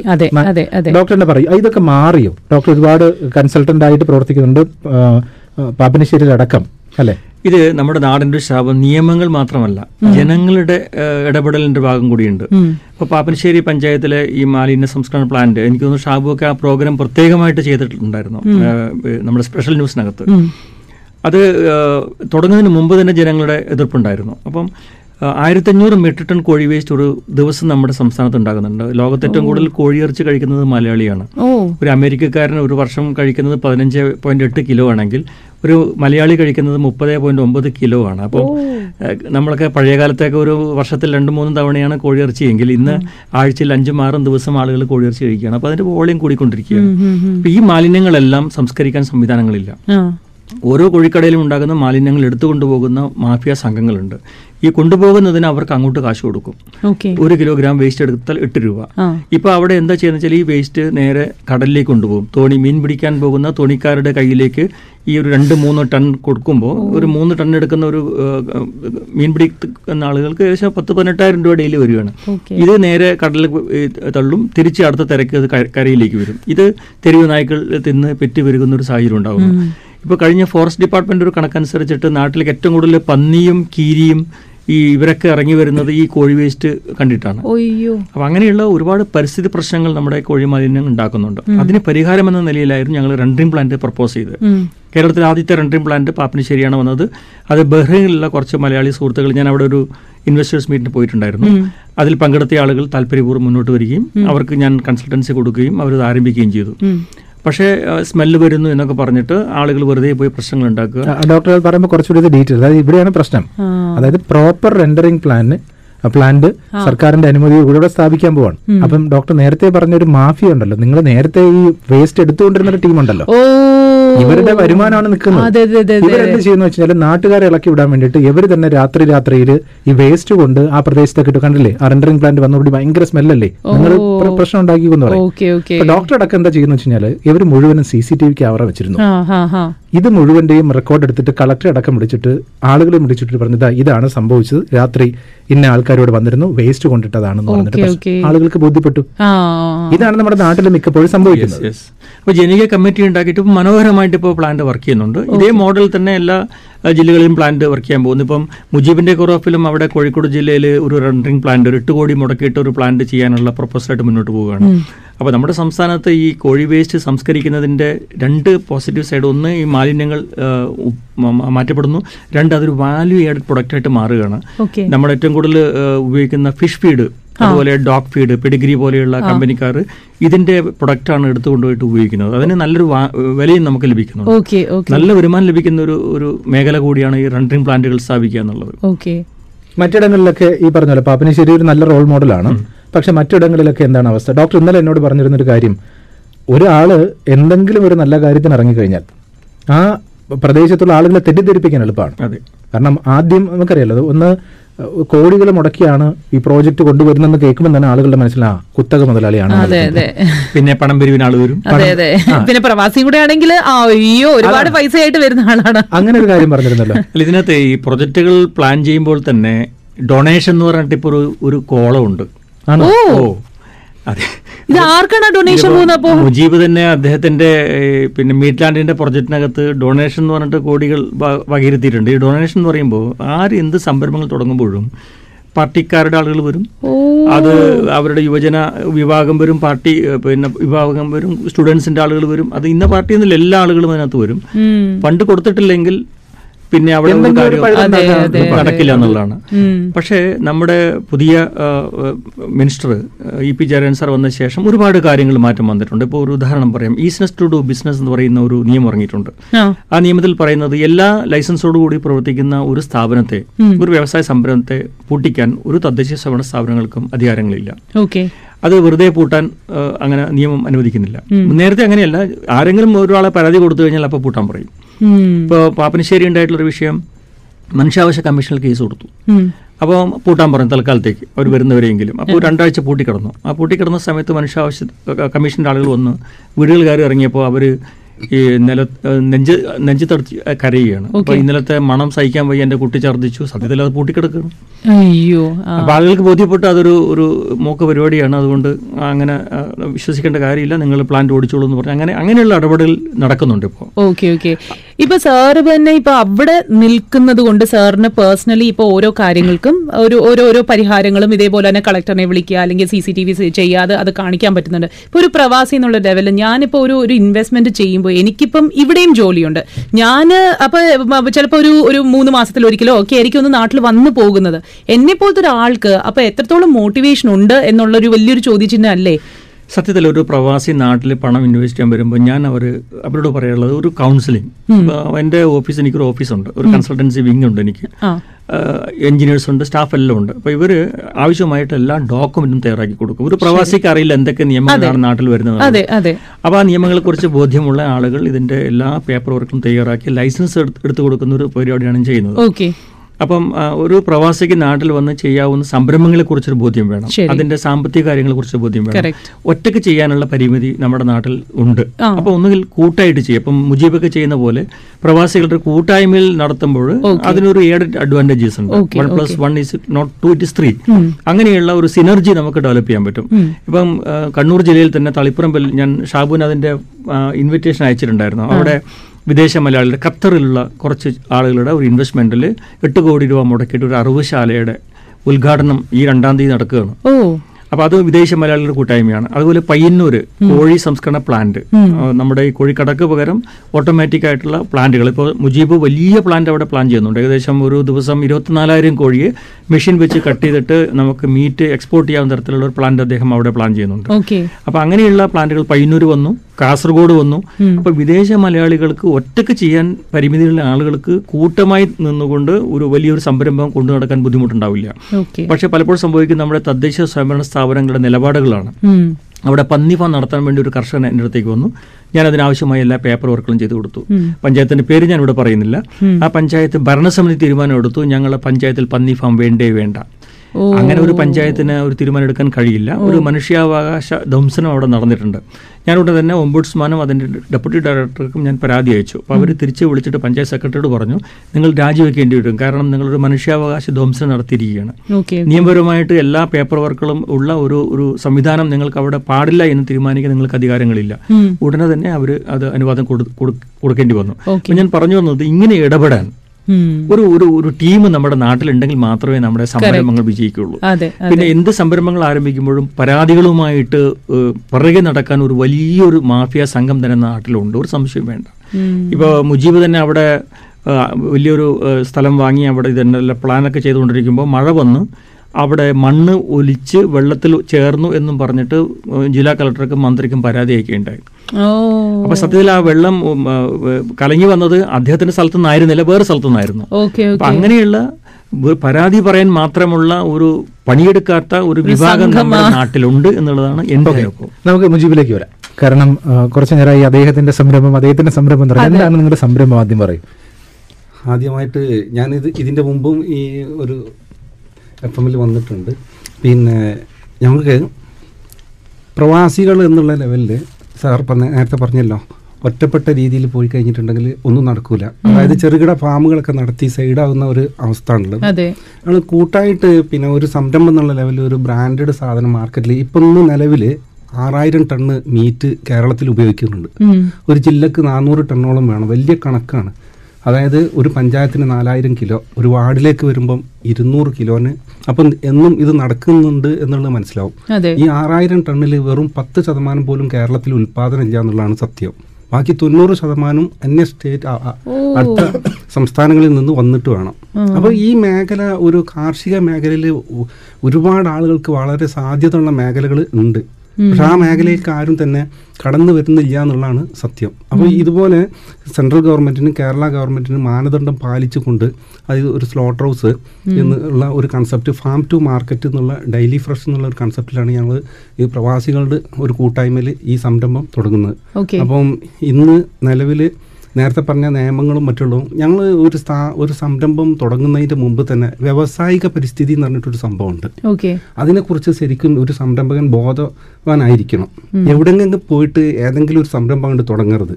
തന്നെ പറയും. ഇതൊക്കെ മാറിയോ? ഡോക്ടർ ഒരുപാട് കൺസൾട്ടന്റ് ആയിട്ട് പ്രവർത്തിക്കുന്നുണ്ട്. പാപ്പനശ്ശേരിയിലടക്കം. അല്ലെ? ഇത് നമ്മുടെ നാടിന്റെ ശാപം. നിയമങ്ങൾ മാത്രമല്ല ജനങ്ങളുടെ ഇടപെടലിന്റെ ഭാഗം കൂടിയുണ്ട്. ഇപ്പൊ പാപ്പനശ്ശേരി പഞ്ചായത്തിലെ ഈ മാലിന്യ സംസ്കരണ പ്ലാന്റ് എനിക്ക് തോന്നുന്നു ഷാബുവൊക്കെ ആ പ്രോഗ്രാം പ്രത്യേകമായിട്ട് ചെയ്തിട്ടുണ്ടായിരുന്നു നമ്മുടെ സ്പെഷ്യൽ ന്യൂസിനകത്ത്. അത് തുടങ്ങുന്നതിന് മുമ്പ് തന്നെ ജനങ്ങളുടെ എതിർപ്പുണ്ടായിരുന്നു. അപ്പം ആയിരത്തഞ്ഞൂറ് മെട്രിക് ടൺ കോഴി വേസ്റ്റ് ഒരു ദിവസം നമ്മുടെ സംസ്ഥാനത്ത് ഉണ്ടാകുന്നുണ്ട്. ലോകത്ത് ഏറ്റവും കൂടുതൽ കോഴിയിറച്ചി കഴിക്കുന്നത് മലയാളിയാണ്. ഒരു അമേരിക്കക്കാരൻ ഒരു വർഷം കഴിക്കുന്നത് പതിനഞ്ച് പോയിന്റ് എട്ട് കിലോ ആണെങ്കിൽ ഒരു മലയാളി കഴിക്കുന്നത് മുപ്പത് പോയിന്റ് ഒമ്പത് കിലോ ആണ്. അപ്പോൾ നമ്മളൊക്കെ പഴയ കാലത്തൊക്കെ ഒരു വർഷത്തിൽ രണ്ട് മൂന്നും തവണയാണ് കോഴിയിറച്ചിയെങ്കിൽ ഇന്ന് ആഴ്ചയിൽ അഞ്ചും ആറും ദിവസം ആളുകൾ കോഴിയിറച്ചി കഴിക്കുകയാണ്. അപ്പോൾ അതിന്റെ വോളിയം കൂടിക്കൊണ്ടിരിക്കുകയാണ്. അപ്പോൾ ഈ മാലിന്യങ്ങളെല്ലാം സംസ്കരിക്കാൻ സംവിധാനങ്ങളില്ല. ഓരോ കോഴിക്കടയിലും ഉണ്ടാകുന്ന മാലിന്യങ്ങൾ എടുത്തുകൊണ്ടുപോകുന്ന മാഫിയ സംഘങ്ങളുണ്ട്. ഈ കൊണ്ടുപോകുന്നതിന് അവർക്ക് അങ്ങോട്ട് കാശ് കൊടുക്കും. ഒരു കിലോഗ്രാം വേസ്റ്റ് എടുത്താൽ എട്ട് രൂപ. ഇപ്പൊ അവിടെ എന്താ ചെയ്യുന്ന വെച്ചാൽ ഈ വേസ്റ്റ് നേരെ കടലിലേക്ക് കൊണ്ടുപോകും. തോണി മീൻ പിടിക്കാൻ പോകുന്ന തോണിക്കാരുടെ കയ്യിലേക്ക് ഈ ഒരു രണ്ട് മൂന്ന് ടൺ കൊടുക്കുമ്പോൾ ഒരു മൂന്ന് ടൺ എടുക്കുന്ന ഒരു മീൻ പിടിക്കുന്ന ആളുകൾക്ക് ഏകദേശം പത്ത് പതിനെട്ടായിരം രൂപ ഡെയിലി വരികയാണ് ഇത് നേരെ കടലിൽ തള്ളും തിരിച്ച് അടുത്ത തിരക്ക് കരയിലേക്ക് വരും. ഇത് തെരുവ് നായ്ക്കൾ തിന്ന് പെറ്റ് പെരുകുന്ന ഒരു സാഹചര്യം ഉണ്ടാകുന്നു. ഇപ്പോൾ കഴിഞ്ഞ ഫോറസ്റ്റ് ഡിപ്പാർട്ട്മെന്റ് ഒരു കണക്കനുസരിച്ചിട്ട് നാട്ടിലേക്ക് ഏറ്റവും കൂടുതൽ പന്നിയും കീരിയും ഈ ഇവരൊക്കെ ഇറങ്ങി വരുന്നത് ഈ കോഴി വേസ്റ്റ് കണ്ടിട്ടാണ്. അപ്പൊ അങ്ങനെയുള്ള ഒരുപാട് പരിസ്ഥിതി പ്രശ്നങ്ങൾ നമ്മുടെ കോഴി മാലിന്യം ഉണ്ടാക്കുന്നുണ്ട്. അതിന് പരിഹാരം എന്ന നിലയിലായിരുന്നു ഞങ്ങൾ റെൻഡറിംഗ് പ്ലാന്റ് പ്രപ്പോസ് ചെയ്തത്. കേരളത്തിലെ ആദ്യത്തെ റെൻഡറിംഗ് പ്ലാന്റ് പാപ്പിനിശ്ശേരിയാണ് വന്നത്. അത് ബഹ്റൈനിലുള്ള കുറച്ച് മലയാളി സുഹൃത്തുക്കൾ ഞാൻ അവിടെ ഒരു ഇൻവെസ്റ്റേഴ്സ് മീറ്റിന് പോയിട്ടുണ്ടായിരുന്നു. അതിൽ പങ്കെടുത്ത ആളുകൾ താല്പര്യപൂർവം മുന്നോട്ട് വരികയും അവർക്ക് ഞാൻ കൺസൾട്ടൻസി കൊടുക്കുകയും അവരത് ആരംഭിക്കുകയും ചെയ്തു. പക്ഷേ സ്മെല്ല് വരുന്നു എന്നൊക്കെ പറഞ്ഞിട്ട് ആളുകൾ വെറുതെ പോയി പ്രശ്നങ്ങൾ ഉണ്ടാക്കുക. ഡോക്ടർ പറയുമ്പോൾ കുറച്ചുകൂടി ഡീറ്റെയിൽ അതായത് ഇവിടെയാണ് പ്രശ്നം. അതായത് പ്രോപ്പർ റെൻഡറിംഗ് പ്ലാന് പ്ലാന്റ് സർക്കാരിന്റെ അനുമതി ഇവിടെ സ്ഥാപിക്കാൻ പോവാണ്. അപ്പം ഡോക്ടർ നേരത്തെ പറഞ്ഞ ഒരു മാഫിയ ഉണ്ടല്ലോ. നിങ്ങൾ നേരത്തെ ഈ വേസ്റ്റ് എടുത്തുകൊണ്ടിരുന്ന ഒരു ടീം ഉണ്ടല്ലോ. ഓ ഇവരുടെ വരുമാനമാണ് നിൽക്കുന്നത്. അതെ അതെ അതെ അതെ ഇവരെന്ത് ചെയ്യുന്ന വെച്ചാൽ നാട്ടുകാരെ ഇളക്കി വിടാൻ വേണ്ടിയിട്ട് ഇവർ തന്നെ രാത്രി രാത്രിയിൽ ഈ വേസ്റ്റ് കൊണ്ട് ആ പ്രദേശത്തൊക്കെ ഇട്ട് കണ്ടില്ലേ? ആ റെൻഡറിംഗ് പ്ലാന്റ് വന്നോടി ഭയങ്കര സ്മെല്ലല്ലേ നിങ്ങൾ പ്രശ്നം ഉണ്ടാക്കി എന്ന് പറയും. Okay okay. ഡോക്ടർ അടക്കം എന്താ ചെയ്യുന്ന വെച്ചാൽ ഇവർ മുഴുവനും C C T V camera വെച്ചിരുന്നു ഇത് മുഴുവന്റെയും റെക്കോർഡ് എടുത്തിട്ട് കളക്ടർ അടക്കം വിളിച്ചിട്ട് ആളുകളെ വിളിച്ചിട്ട് പറഞ്ഞത് ഇതാണ് സംഭവിച്ചത്. രാത്രി ഇന്ന ആൾക്കാരോട് വന്നിരുന്നു വേസ്റ്റ് കൊണ്ടിട്ടതാണെന്ന് പറഞ്ഞിട്ട് ഓക്കേ, ആളുകൾക്ക് ബോധ്യപ്പെട്ടു. ആ. ഇതാണ് നമ്മുടെ നാട്ടിൽ മിക്കപ്പോഴും സംഭവിക്കുന്നത്. യെസ് അപ്പോൾ ജനകീയ കമ്മിറ്റി ഉണ്ടാക്കിയിട്ട് ഇപ്പോൾ മനോഹരമായിട്ട് ഇപ്പോൾ പ്ലാന്റ് വർക്ക് ചെയ്യുന്നുണ്ട്. ഇതേ മോഡൽ തന്നെ എല്ലാ ജില്ലകളിലും പ്ലാന്റ് വർക്ക് ചെയ്യാൻ പോകുന്നു. ഇപ്പം മുജീബിന്റെ കുറോഫിലും അവിടെ കോഴിക്കോട് ജില്ലയിൽ ഒരു റണ്ടറിംഗ് പ്ലാന്റ് ഒരു എട്ട് കോടി മുടക്കിയിട്ട് ഒരു പ്ലാന്റ് ചെയ്യാനുള്ള പ്രൊപ്പോസലായിട്ട് മുന്നോട്ട് പോവുകയാണ്. അപ്പോൾ നമ്മുടെ സംസ്ഥാനത്ത് ഈ കോഴി വേസ്റ്റ് സംസ്കരിക്കുന്നതിന്റെ രണ്ട് പോസിറ്റീവ് സൈഡ് ഒന്ന് ഈ മാലിന്യങ്ങൾ മാറ്റപ്പെടുന്നു. രണ്ട് അതൊരു വാല്യൂ ആഡഡ് പ്രൊഡക്റ്റായിട്ട് മാറുകയാണ്. നമ്മൾ ഏറ്റവും കൂടുതൽ ഉപയോഗിക്കുന്ന ഫിഷ് ഫീഡ് അതുപോലെ ഡോഗ് ഫീഡ് പെഡിഗ്രി പോലെയുള്ള കമ്പനിക്കാർ ഇതിന്റെ പ്രൊഡക്റ്റാണ് എടുത്തു കൊണ്ടുപോയിട്ട് ഉപയോഗിക്കുന്നത്. അതിന് നല്ലൊരു വിലയും നമുക്ക് ലഭിക്കുന്നുണ്ട്. നല്ല വരുമാനം ലഭിക്കുന്ന ഒരു ഒരു മേഖല കൂടിയാണ് ഈ റണ്ടറിംഗ് പ്ലാന്റുകൾ സ്ഥാപിക്കുക എന്നുള്ളത്. ഓക്കെ. മറ്റിടങ്ങളിലൊക്കെ ഈ പറഞ്ഞ പോലെ പാപ്പനശ്ശേരി ഒരു നല്ല റോൾ മോഡലാണ്. പക്ഷെ മറ്റിടങ്ങളിലൊക്കെ എന്താണ് അവസ്ഥ? ഡോക്ടർ ഇന്നലെ എന്നോട് പറഞ്ഞിരുന്നൊരു കാര്യം. ഒരാൾ എന്തെങ്കിലും ഒരു നല്ല കാര്യത്തിന് ഇറങ്ങിക്കഴിഞ്ഞാൽ ആ പ്രദേശത്തുള്ള ആളുകളെ തെറ്റിദ്ധരിപ്പിക്കാൻ എളുപ്പമാണ്. കാരണം ആദ്യം നമുക്കറിയാലോ ഒന്ന് കോടികൾ മുടക്കിയാണ് ഈ പ്രോജക്റ്റ് കൊണ്ടുവരുന്നെന്ന് കേൾക്കുമ്പോൾ തന്നെ ആളുകളുടെ മനസ്സിൽ ആ കുത്തക മുതലാളിയാണ് അതെ അതെ. പിന്നെ പണം പിരിവിന് ആൾ വരും. അതെ അതെ. പിന്നെ പ്രവാസി കൂടെ ആണെങ്കിൽ അയ്യോ ഒരുപാട് പൈസ ആയിട്ട് വരുന്ന ആളാണ്. അങ്ങനെ ഒരു കാര്യം പറഞ്ഞിരുന്നല്ലോ. അല്ല ഇതിനകത്ത് ഈ പ്രൊജക്ടുകൾ പ്ലാൻ ചെയ്യുമ്പോൾ തന്നെ ഡൊണേഷൻ എന്ന് പറഞ്ഞിട്ട് ഇപ്പോൾ ഒരു ഒരു ഉണ്ട് ആണോ? ഓ. ഇത് ആർക്കാണ് ഡൊണേഷൻ പോകുന്നത് മുജീബ് തന്നെ അദ്ദേഹത്തിന്റെ പിന്നെ മീറ്റ്ലാൻഡിന്റെ പ്രൊജക്ടിനകത്ത് ഡൊണേഷൻ എന്ന് പറഞ്ഞിട്ട് കോടികൾ വകയിരുത്തിയിട്ടുണ്ട്. ഈ ഡൊണേഷൻ എന്ന് പറയുമ്പോൾ ആര് എന്ത് സംരംഭങ്ങൾ തുടങ്ങുമ്പോഴും പാർട്ടിക്കാരുടെ ആളുകൾ വരും. അത് അവരുടെ യുവജന വിഭാഗം വരും പാർട്ടി പിന്നെ വിഭാഗം വരും സ്റ്റുഡൻസിന്റെ ആളുകൾ വരും. അത് ഇന്ന പാർട്ടി എന്നില്ല എല്ലാ ആളുകളും അതിനകത്ത് വരും. പണ്ട് ഫണ്ട് കൊടുത്തിട്ടില്ലെങ്കിൽ പിന്നെ അവിടെ നടക്കില്ല എന്നുള്ളതാണ്. പക്ഷേ നമ്മുടെ പുതിയ minister E P Jayarajan sir വന്ന ശേഷം ഒരുപാട് കാര്യങ്ങൾ മാറ്റം വന്നിട്ടുണ്ട്. ഇപ്പോൾ ഒരു ഉദാഹരണം പറയാം. ഈസ്നസ് ടു ഡു ബിസിനസ് എന്ന് പറയുന്ന ഒരു നിയമം ഇറങ്ങിയിട്ടുണ്ട്. ആ. നിയമത്തിൽ പറയുന്നത് എല്ലാ ലൈസൻസോടുകൂടി പ്രവർത്തിക്കുന്ന ഒരു സ്ഥാപനത്തെ ഒരു വ്യവസായ സംരംഭത്തെ പൂട്ടിക്കാൻ ഒരു തദ്ദേശ സ്വയംഭരണ സ്ഥാപനങ്ങൾക്കും അധികാരങ്ങളില്ല. ഓക്കെ. അത് വെറുതെ പൂട്ടാൻ അങ്ങനെ നിയമം അനുവദിക്കുന്നില്ല. നേരത്തെ അങ്ങനെയല്ല. ആരെങ്കിലും ഒരാളെ പരാതി കൊടുത്തു കഴിഞ്ഞാൽ അപ്പോൾ പൂട്ടാൻ പറയും. ഇപ്പോൾ പാപ്പനശ്ശേരി ഉണ്ടായിട്ടുള്ളൊരു വിഷയം മനുഷ്യാവകാശ കമ്മീഷനിൽ കേസ് കൊടുത്തു. അപ്പോൾ പൂട്ടാൻ പറഞ്ഞു തൽക്കാലത്തേക്ക് അവർ വരുന്നവരെയെങ്കിലും. അപ്പോൾ രണ്ടാഴ്ച പൂട്ടിക്കിടന്നു. ആ പൂട്ടിക്കിടന്ന സമയത്ത് മനുഷ്യാവശ്യ കമ്മീഷന്റെ ആളുകൾ വന്ന് വീടുകൾ കയറി ഇറങ്ങിയപ്പോൾ അവർ ഈ നില നെഞ്ച് നെഞ്ച് തടച്ച് കരയുകയാണ്. അപ്പൊ ഇന്നലത്തെ മണം സഹിക്കാൻ വയ്യ എന്റെ കുട്ടി ഛർദ്ദിച്ചു. സത്യത്തിൽ അത് പൂട്ടിക്കിടക്കുകയാണ്. അയ്യോ അപ്പൊ ആളുകൾക്ക് ബോധ്യപ്പെട്ട് അതൊരു ഒരു മോക്ക പരിപാടിയാണ്. അതുകൊണ്ട് അങ്ങനെ വിശ്വസിക്കേണ്ട കാര്യമില്ല. നിങ്ങൾ പ്ലാന്റ് ഓടിച്ചോളൂ എന്ന് പറഞ്ഞു അങ്ങനെ അങ്ങനെയുള്ള ഇടപെടൽ നടക്കുന്നുണ്ട് ഇപ്പോൾ ഓക്കെ ഓക്കെ. ഇപ്പൊ സാറ് തന്നെ ഇപ്പൊ അവിടെ നിൽക്കുന്നത് കൊണ്ട് സാറിന് പേഴ്സണലി ഇപ്പൊ ഓരോ കാര്യങ്ങൾക്കും ഒരു ഓരോ ഓരോ പരിഹാരങ്ങളും ഇതേപോലെ തന്നെ കളക്ടറിനെ വിളിക്കുക അല്ലെങ്കിൽ സി സി ടി വി ചെയ്യാതെ അത് കാണിക്കാൻ പറ്റുന്നുണ്ട്. ഇപ്പൊ ഒരു പ്രവാസി എന്നുള്ള ലെവലിൽ ഞാനിപ്പോ ഒരു ഒരു ഇൻവെസ്റ്റ്മെന്റ് ചെയ്യുമ്പോൾ എനിക്കിപ്പം ഇവിടെയും ജോലിയുണ്ട്. ഞാൻ അപ്പൊ ചിലപ്പോൾ ഒരു ഒരു മൂന്ന് മാസത്തിൽ ഒരിക്കലോ ഒക്കെ ആയിരിക്കും ഒന്ന് നാട്ടിൽ വന്നു പോകുന്നത്. എന്നെ പോലത്തെ ഒരാൾക്ക് അപ്പൊ എത്രത്തോളം മോട്ടിവേഷൻ ഉണ്ട് എന്നുള്ള ഒരു വലിയൊരു ചോദ്യചിഹ്നം അല്ലേ? സത്യത്തിൽ ഒരു പ്രവാസി നാട്ടിൽ പണം ഇൻവെസ്റ്റ് ചെയ്യാൻ വരുമ്പോൾ ഞാൻ അവർ അവരോട് പറയാനുള്ളത് ഒരു കൗൺസിലിംഗ് എന്റെ ഓഫീസ് എനിക്കൊരു ഓഫീസുണ്ട് ഒരു കൺസൾട്ടൻസി വിങ് ഉണ്ട് എനിക്ക്. എഞ്ചിനീയേഴ്സ് ഉണ്ട് സ്റ്റാഫ് എല്ലാം ഉണ്ട്. അപ്പോൾ ഇവർ ആവശ്യമായിട്ട് എല്ലാ ഡോക്യുമെന്റും തയ്യാറാക്കി കൊടുക്കും. ഒരു പ്രവാസിക്ക് അറിയില്ല എന്തൊക്കെ നിയമങ്ങളാണ് നാട്ടിൽ വരുന്നത്. അപ്പോൾ ആ നിയമങ്ങളെക്കുറിച്ച് ബോധ്യമുള്ള ആളുകൾ ഇതിന്റെ എല്ലാ പേപ്പർ വർക്കും തയ്യാറാക്കി ലൈസൻസ് എടുത്ത് എടുത്തു കൊടുക്കുന്ന ഒരു പരിപാടിയാണ് ചെയ്യുന്നത്. ഓക്കെ. അപ്പം ഒരു പ്രവാസിക്ക് നാട്ടിൽ വന്ന് ചെയ്യാവുന്ന സംരംഭങ്ങളെ കുറിച്ചൊരു ബോധ്യം വേണം. അതിന്റെ സാമ്പത്തിക കാര്യങ്ങളെ കുറിച്ച് ബോധ്യം വേണം. ഒറ്റയ്ക്ക് ഒറ്റയ്ക്ക് ചെയ്യാനുള്ള പരിമിതി നമ്മുടെ നാട്ടിൽ ഉണ്ട്. അപ്പൊ ഒന്നുകിൽ കൂട്ടായിട്ട് ചെയ്യും. അപ്പം മുജീബൊക്കെ ചെയ്യുന്ന പോലെ പ്രവാസികളുടെ കൂട്ടായ്മയിൽ നടത്തുമ്പോൾ അതിനൊരു ഏഡ് അഡ്വാന്റേജസ് ഉണ്ട്. One plus one is not two it is three അങ്ങനെയുള്ള ഒരു സിനർജി നമുക്ക് ഡെവലപ്പ് ചെയ്യാൻ പറ്റും. ഇപ്പം കണ്ണൂർ ജില്ലയിൽ തന്നെ തളിപ്പുറമ്പിൽ ഞാൻ ഷാബുൻ അതിന്റെ ഇൻവിറ്റേഷൻ അയച്ചിട്ടുണ്ടായിരുന്നു. അവിടെ വിദേശ മലയാളികളുടെ ഖത്തറിലുള്ള കുറച്ച് ആളുകളുടെ ഒരു ഇൻവെസ്റ്റ്മെന്റിൽ എട്ട് കോടി രൂപ മുടക്കിയിട്ട് ഒരു അറിവുശാലയുടെ ഉദ്ഘാടനം ഈ രണ്ടാം തീയതി നടക്കുകയാണ്. ഓ. അപ്പൊ അത് വിദേശ മലയാളികളുടെ കൂട്ടായ്മയാണ്. അതുപോലെ പയ്യന്നൂര് കോഴി സംസ്കരണ പ്ലാന്റ് നമ്മുടെ ഈ കോഴിക്കടക്ക് പകരം ഓട്ടോമാറ്റിക് ആയിട്ടുള്ള പ്ലാന്റുകൾ ഇപ്പോൾ മുജീബ് വലിയ പ്ലാന്റ് അവിടെ പ്ലാൻ ചെയ്യുന്നുണ്ട്. ഏകദേശം ഒരു ദിവസം ഇരുപത്തിനാലായിരം കോഴിയെ മെഷീൻ വെച്ച് കട്ട് ചെയ്തിട്ട് നമുക്ക് മീറ്റ് എക്സ്പോർട്ട് ചെയ്യാവുന്ന തരത്തിലുള്ള ഒരു പ്ലാന്റ് അദ്ദേഹം അവിടെ പ്ലാൻ ചെയ്യുന്നുണ്ട്. അപ്പോൾ അപ്പൊ അങ്ങനെയുള്ള പ്ലാന്റുകൾ പയ്യന്നൂർ വന്നു. കാസർഗോഡ് വന്നു. അപ്പൊ വിദേശ മലയാളികൾക്ക് ഒറ്റയ്ക്ക് ചെയ്യാൻ പരിമിതിയുള്ള ആളുകൾക്ക് കൂട്ടമായി നിന്നുകൊണ്ട് ഒരു വലിയൊരു സംരംഭം കൊണ്ടു നടക്കാൻ ബുദ്ധിമുട്ടുണ്ടാവില്ല. പക്ഷെ പലപ്പോഴും സംഭവിക്കുന്ന നമ്മുടെ തദ്ദേശ സ്വയംഭരണ സ്ഥാപനങ്ങളുടെ നിലപാടുകളാണ്. അവിടെ പന്നി ഫാം നടത്താൻ വേണ്ടി ഒരു കർഷകൻ എന്റെ അടുത്തേക്ക് വന്നു. ഞാൻ അതിനാവശ്യമായ എല്ലാ പേപ്പർ വർക്കുകളും ചെയ്തു കൊടുത്തു. പഞ്ചായത്തിന്റെ പേര് ഞാൻ ഇവിടെ പറയുന്നില്ല. ആ പഞ്ചായത്ത് ഭരണസമിതി തീരുമാനം എടുത്തു. ഞങ്ങളുടെ പഞ്ചായത്തിൽ പന്നി ഫാം വേണ്ടേ വേണ്ട. അങ്ങനെ ഒരു പഞ്ചായത്തിന് ഒരു തീരുമാനം എടുക്കാൻ കഴിയില്ല ഒരു മനുഷ്യാവകാശ ധംസനം അവിടെ നടന്നിട്ടുണ്ട്. ഞാൻ ഉടനെ തന്നെ ഒമ്പുഡ്സ്മാനും അതിന്റെ ഡെപ്യൂട്ടി ഡയറക്ടർക്കും ഞാൻ പരാതി അയച്ചു. അപ്പോൾ അവർ തിരിച്ച് വിളിച്ചിട്ട് പഞ്ചായത്ത് സെക്രട്ടറിയോട് പറഞ്ഞു നിങ്ങൾ രാജിവെക്കേണ്ടി വരും. കാരണം നിങ്ങളൊരു മനുഷ്യാവകാശ ധ്വംസനം നടത്തിയിരിക്കുകയാണ്. നിയമപരമായിട്ട് എല്ലാ പേപ്പർ വർക്കുകളും ഉള്ള ഒരു ഒരു സംവിധാനം നിങ്ങൾക്ക് അവിടെ പാടില്ല എന്ന് തീരുമാനിക്കാൻ നിങ്ങൾക്ക് അധികാരങ്ങളില്ല. ഉടനെ തന്നെ അവർ അത് അനുവാദം കൊടു- കൊടു- കൊടുക്കേണ്ടി വന്നു. ഞാൻ പറഞ്ഞു വന്നത് ഇങ്ങനെ ഇടപെടാൻ. ഒരു ഒരു ഒരു ടീം നമ്മുടെ നാട്ടിലുണ്ടെങ്കിൽ മാത്രമേ നമ്മുടെ സംരംഭങ്ങൾ വിജയിക്കുള്ളൂ. പിന്നെ എന്ത് സംരംഭങ്ങൾ ആരംഭിക്കുമ്പോഴും പരാതികളുമായിട്ട് പിറകെ നടക്കാൻ ഒരു വലിയൊരു മാഫിയ സംഘം തന്നെ നാട്ടിലുണ്ട്. ഒരു സംശയം വേണ്ട. ഇപ്പൊ ഇപ്പോൾ മുജീബ് തന്നെ അവിടെ വലിയൊരു സ്ഥലം വാങ്ങി അവിടെ ഇതെല്ലാം പ്ലാനൊക്കെ ചെയ്തുകൊണ്ടിരിക്കുമ്പോൾ മഴ വന്ന് അവിടെ മണ്ണ് ഒലിച്ച് വെള്ളത്തിൽ ചേർന്നു എന്നും പറഞ്ഞിട്ട് ജില്ലാ കളക്ടർക്കും മന്ത്രിക്കും പരാതി അയക്കുകയുണ്ടായി അപ്പൊ സത്യത്തിൽ ആ വെള്ളം കലങ്ങി വന്നത് അദ്ദേഹത്തിന്റെ സ്ഥലത്തു നിന്നായിരുന്നില്ല വേറെ സ്ഥലത്തു നിന്നായിരുന്നു അപ്പൊ അങ്ങനെയുള്ള പരാതി പറയാൻ മാത്രമുള്ള ഒരു പണിയെടുക്കാത്ത ഒരു വിഭാഗം നമ്മുടെ നാട്ടിലുണ്ട് എന്നുള്ളതാണ് എന്റെ അനുഭവം നമുക്ക് മുജീബിലേക്ക് വരാം. കാരണം കുറച്ചു നേരമായി അദ്ദേഹത്തിന്റെ സംരംഭം അദ്ദേഹത്തിന്റെ സംരംഭം എന്താണ് നിങ്ങളുടെ സംരംഭം ആദ്യം പറയും? ആദ്യമായിട്ട് ഇത് ഇതിന്റെ മുമ്പും ഈ ഒരു എഫ് എമ്മിൽ വന്നിട്ടുണ്ട്. പിന്നെ ഞങ്ങൾക്ക് പ്രവാസികൾ എന്നുള്ള ലെവലിൽ സാർ പറഞ്ഞ നേരത്തെ പറഞ്ഞല്ലോ ഒറ്റപ്പെട്ട രീതിയിൽ പോയി കഴിഞ്ഞിട്ടുണ്ടെങ്കിൽ ഒന്നും നടക്കൂല. അതായത് ചെറുകിട ഫാമുകളൊക്കെ നടത്തി സൈഡാവുന്ന ഒരു അവസ്ഥ ഉള്ളത് അതെ ഞങ്ങൾ കൂട്ടായിട്ട് പിന്നെ ഒരു സംരംഭം എന്നുള്ള ലെവലിൽ ഒരു ബ്രാൻഡഡ് സാധനം മാർക്കറ്റിൽ ഇപ്പം ഇന്ന് നിലവിൽ ആറായിരം ടണ്ണ് മീറ്റ് കേരളത്തിൽ ഉപയോഗിക്കുന്നുണ്ട്. ഒരു ജില്ലക്ക് നാനൂറ് ടണ്ണോളം വേണം. വലിയ കണക്കാണ്. അതായത് ഒരു പഞ്ചായത്തിന് നാലായിരം കിലോ ഒരു വാർഡിലേക്ക് വരുമ്പം ഇരുന്നൂറ് കിലോന്. അപ്പം എന്നും ഇത് നടക്കുന്നുണ്ട് എന്നുള്ളത് മനസ്സിലാവും. ഈ ആറായിരം ടണ്ണിൽ വെറും പത്ത് ശതമാനം പോലും കേരളത്തിൽ ഉൽപ്പാദനം ഇല്ല എന്നുള്ളതാണ് സത്യം. ബാക്കി തൊണ്ണൂറ് ശതമാനം അന്യ സ്റ്റേറ്റ് അടുത്ത സംസ്ഥാനങ്ങളിൽ നിന്ന് വന്നിട്ട് വേണം. അപ്പോൾ ഈ മേഖല ഒരു കാർഷിക മേഖലയിൽ ഒരുപാട് ആളുകൾക്ക് വളരെ സാധ്യതയുള്ള മേഖലകൾ ഉണ്ട്. പക്ഷെ ആ മേഖലയിലേക്ക് ആരും തന്നെ കടന്നു വരുന്നില്ല എന്നുള്ളതാണ് സത്യം. അപ്പോൾ ഇതുപോലെ സെൻട്രൽ ഗവൺമെന്റിനും കേരള ഗവൺമെന്റിനും മാനദണ്ഡം പാലിച്ചുകൊണ്ട് അതായത് ഒരു സ്ലോട്ടർ ഹൗസ് എന്നുള്ള ഒരു കൺസെപ്റ്റ് ഫാം ടു മാർക്കറ്റ് എന്നുള്ള ഡെയിലി ഫ്രഷ് എന്നുള്ള ഒരു കൺസെപ്റ്റിലാണ് ഞങ്ങൾ ഈ പ്രവാസികളുടെ ഒരു കൂട്ടായ്മയിൽ ഈ സംരംഭം തുടങ്ങുന്നത്. അപ്പം ഇന്ന് നിലവിൽ നേരത്തെ പറഞ്ഞ നിയമങ്ങളും മറ്റുള്ളതും ഞങ്ങൾ ഒരു സ്ഥാ ഒരു സംരംഭം തുടങ്ങുന്നതിന്റെ മുമ്പ് തന്നെ വ്യവസായിക പരിസ്ഥിതി എന്ന് പറഞ്ഞിട്ടൊരു സംഭവമുണ്ട്. ഓക്കെ. അതിനെക്കുറിച്ച് ശരിക്കും ഒരു സംരംഭകൻ ബോധവാനായിരിക്കണം. എവിടെങ്കിലും പോയിട്ട് ഏതെങ്കിലും ഒരു സംരംഭം കൊണ്ട് തുടങ്ങരുത്.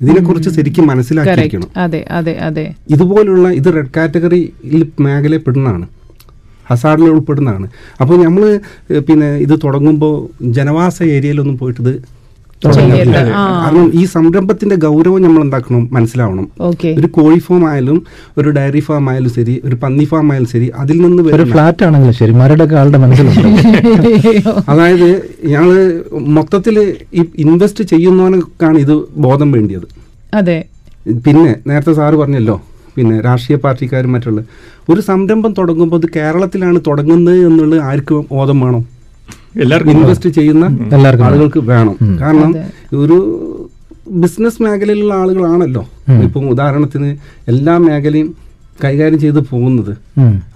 ഇതിനെക്കുറിച്ച് ശരിക്കും മനസ്സിലാക്കിയിരിക്കണം. അതെ അതെ അതെ. ഇതുപോലുള്ള ഇത് റെഡ് കാറ്റഗറിയിൽ മേഖലയിൽ പെടുന്നതാണ്. ഹസാഡിൽ ഉൾപ്പെടുന്നതാണ്. അപ്പോൾ നമ്മൾ പിന്നെ ഇത് തുടങ്ങുമ്പോൾ ജനവാസ ഏരിയയിലൊന്നും പോയിട്ട് ഇത്. കാരണം ഈ സംരംഭത്തിന്റെ ഗൗരവം നമ്മൾ എന്താക്കണം മനസ്സിലാവണം ഒരു കോഴി ഫാം ആയാലും ഒരു ഡയറി ഫാം ആയാലും ശരി ഒരു പന്നി ഫാം ആയാലും ശരി അതിൽ നിന്ന് ഒരു ഫ്ലാറ്റ് ആണെങ്കിലും ശരി മരടൊക്കെ ആളുടെ മനസ്സിലുണ്ട്? അതായത് ഞങ്ങൾ മൊത്തത്തിൽ ഇൻവെസ്റ്റ് ചെയ്യുന്നവനൊക്കെയാണ് ഇത് ബോധം വേണ്ടിയത്. അതെ. പിന്നെ നേരത്തെ സാറ് പറഞ്ഞല്ലോ പിന്നെ രാഷ്ട്രീയ പാർട്ടിക്കാരും മറ്റുള്ള ഒരു സംരംഭം തുടങ്ങുമ്പോൾ അത് കേരളത്തിലാണ് തുടങ്ങുന്നത് എന്നുള്ളത് ആർക്കും ബോധം വേണം? എല്ലാവർക്കും ഇൻവെസ്റ്റ് ചെയ്യുന്ന ആളുകൾക്ക് വേണം. കാരണം ഒരു ബിസിനസ് മേഖലയിലുള്ള ആളുകളാണല്ലോ. ഇപ്പം ഉദാഹരണത്തിന് എല്ലാ മേഖലയും കൈകാര്യം ചെയ്ത് പോകുന്നത്.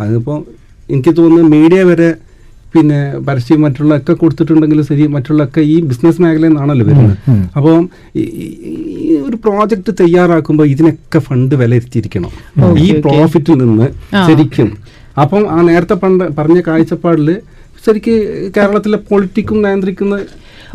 അതിപ്പോൾ എനിക്ക് തോന്നുന്നു മീഡിയ വരെ പിന്നെ പരസ്യം മറ്റുള്ള ഒക്കെ കൊടുത്തിട്ടുണ്ടെങ്കിലും ശരി മറ്റുള്ള ഒക്കെ ഈ ബിസിനസ് മേഖലയിൽ നിന്നാണല്ലോ വരുന്നത്. അപ്പം അപ്പോൾ ഈ- ഒരു പ്രോജക്റ്റ് തയ്യാറാക്കുമ്പോൾ ഇതിനൊക്കെ ഫണ്ട് വിലയിരുത്തിയിരിക്കണം. ഈ. പ്രോഫിറ്റിൽ നിന്ന് ശരിക്കും. അപ്പം ആ നേരത്തെ പണ്ട് പറഞ്ഞ കാഴ്ചപ്പാടിൽ ശരിക്ക് കേരളത്തിലെ പൊളിറ്റിക്കും നിയന്ത്രിക്കുന്ന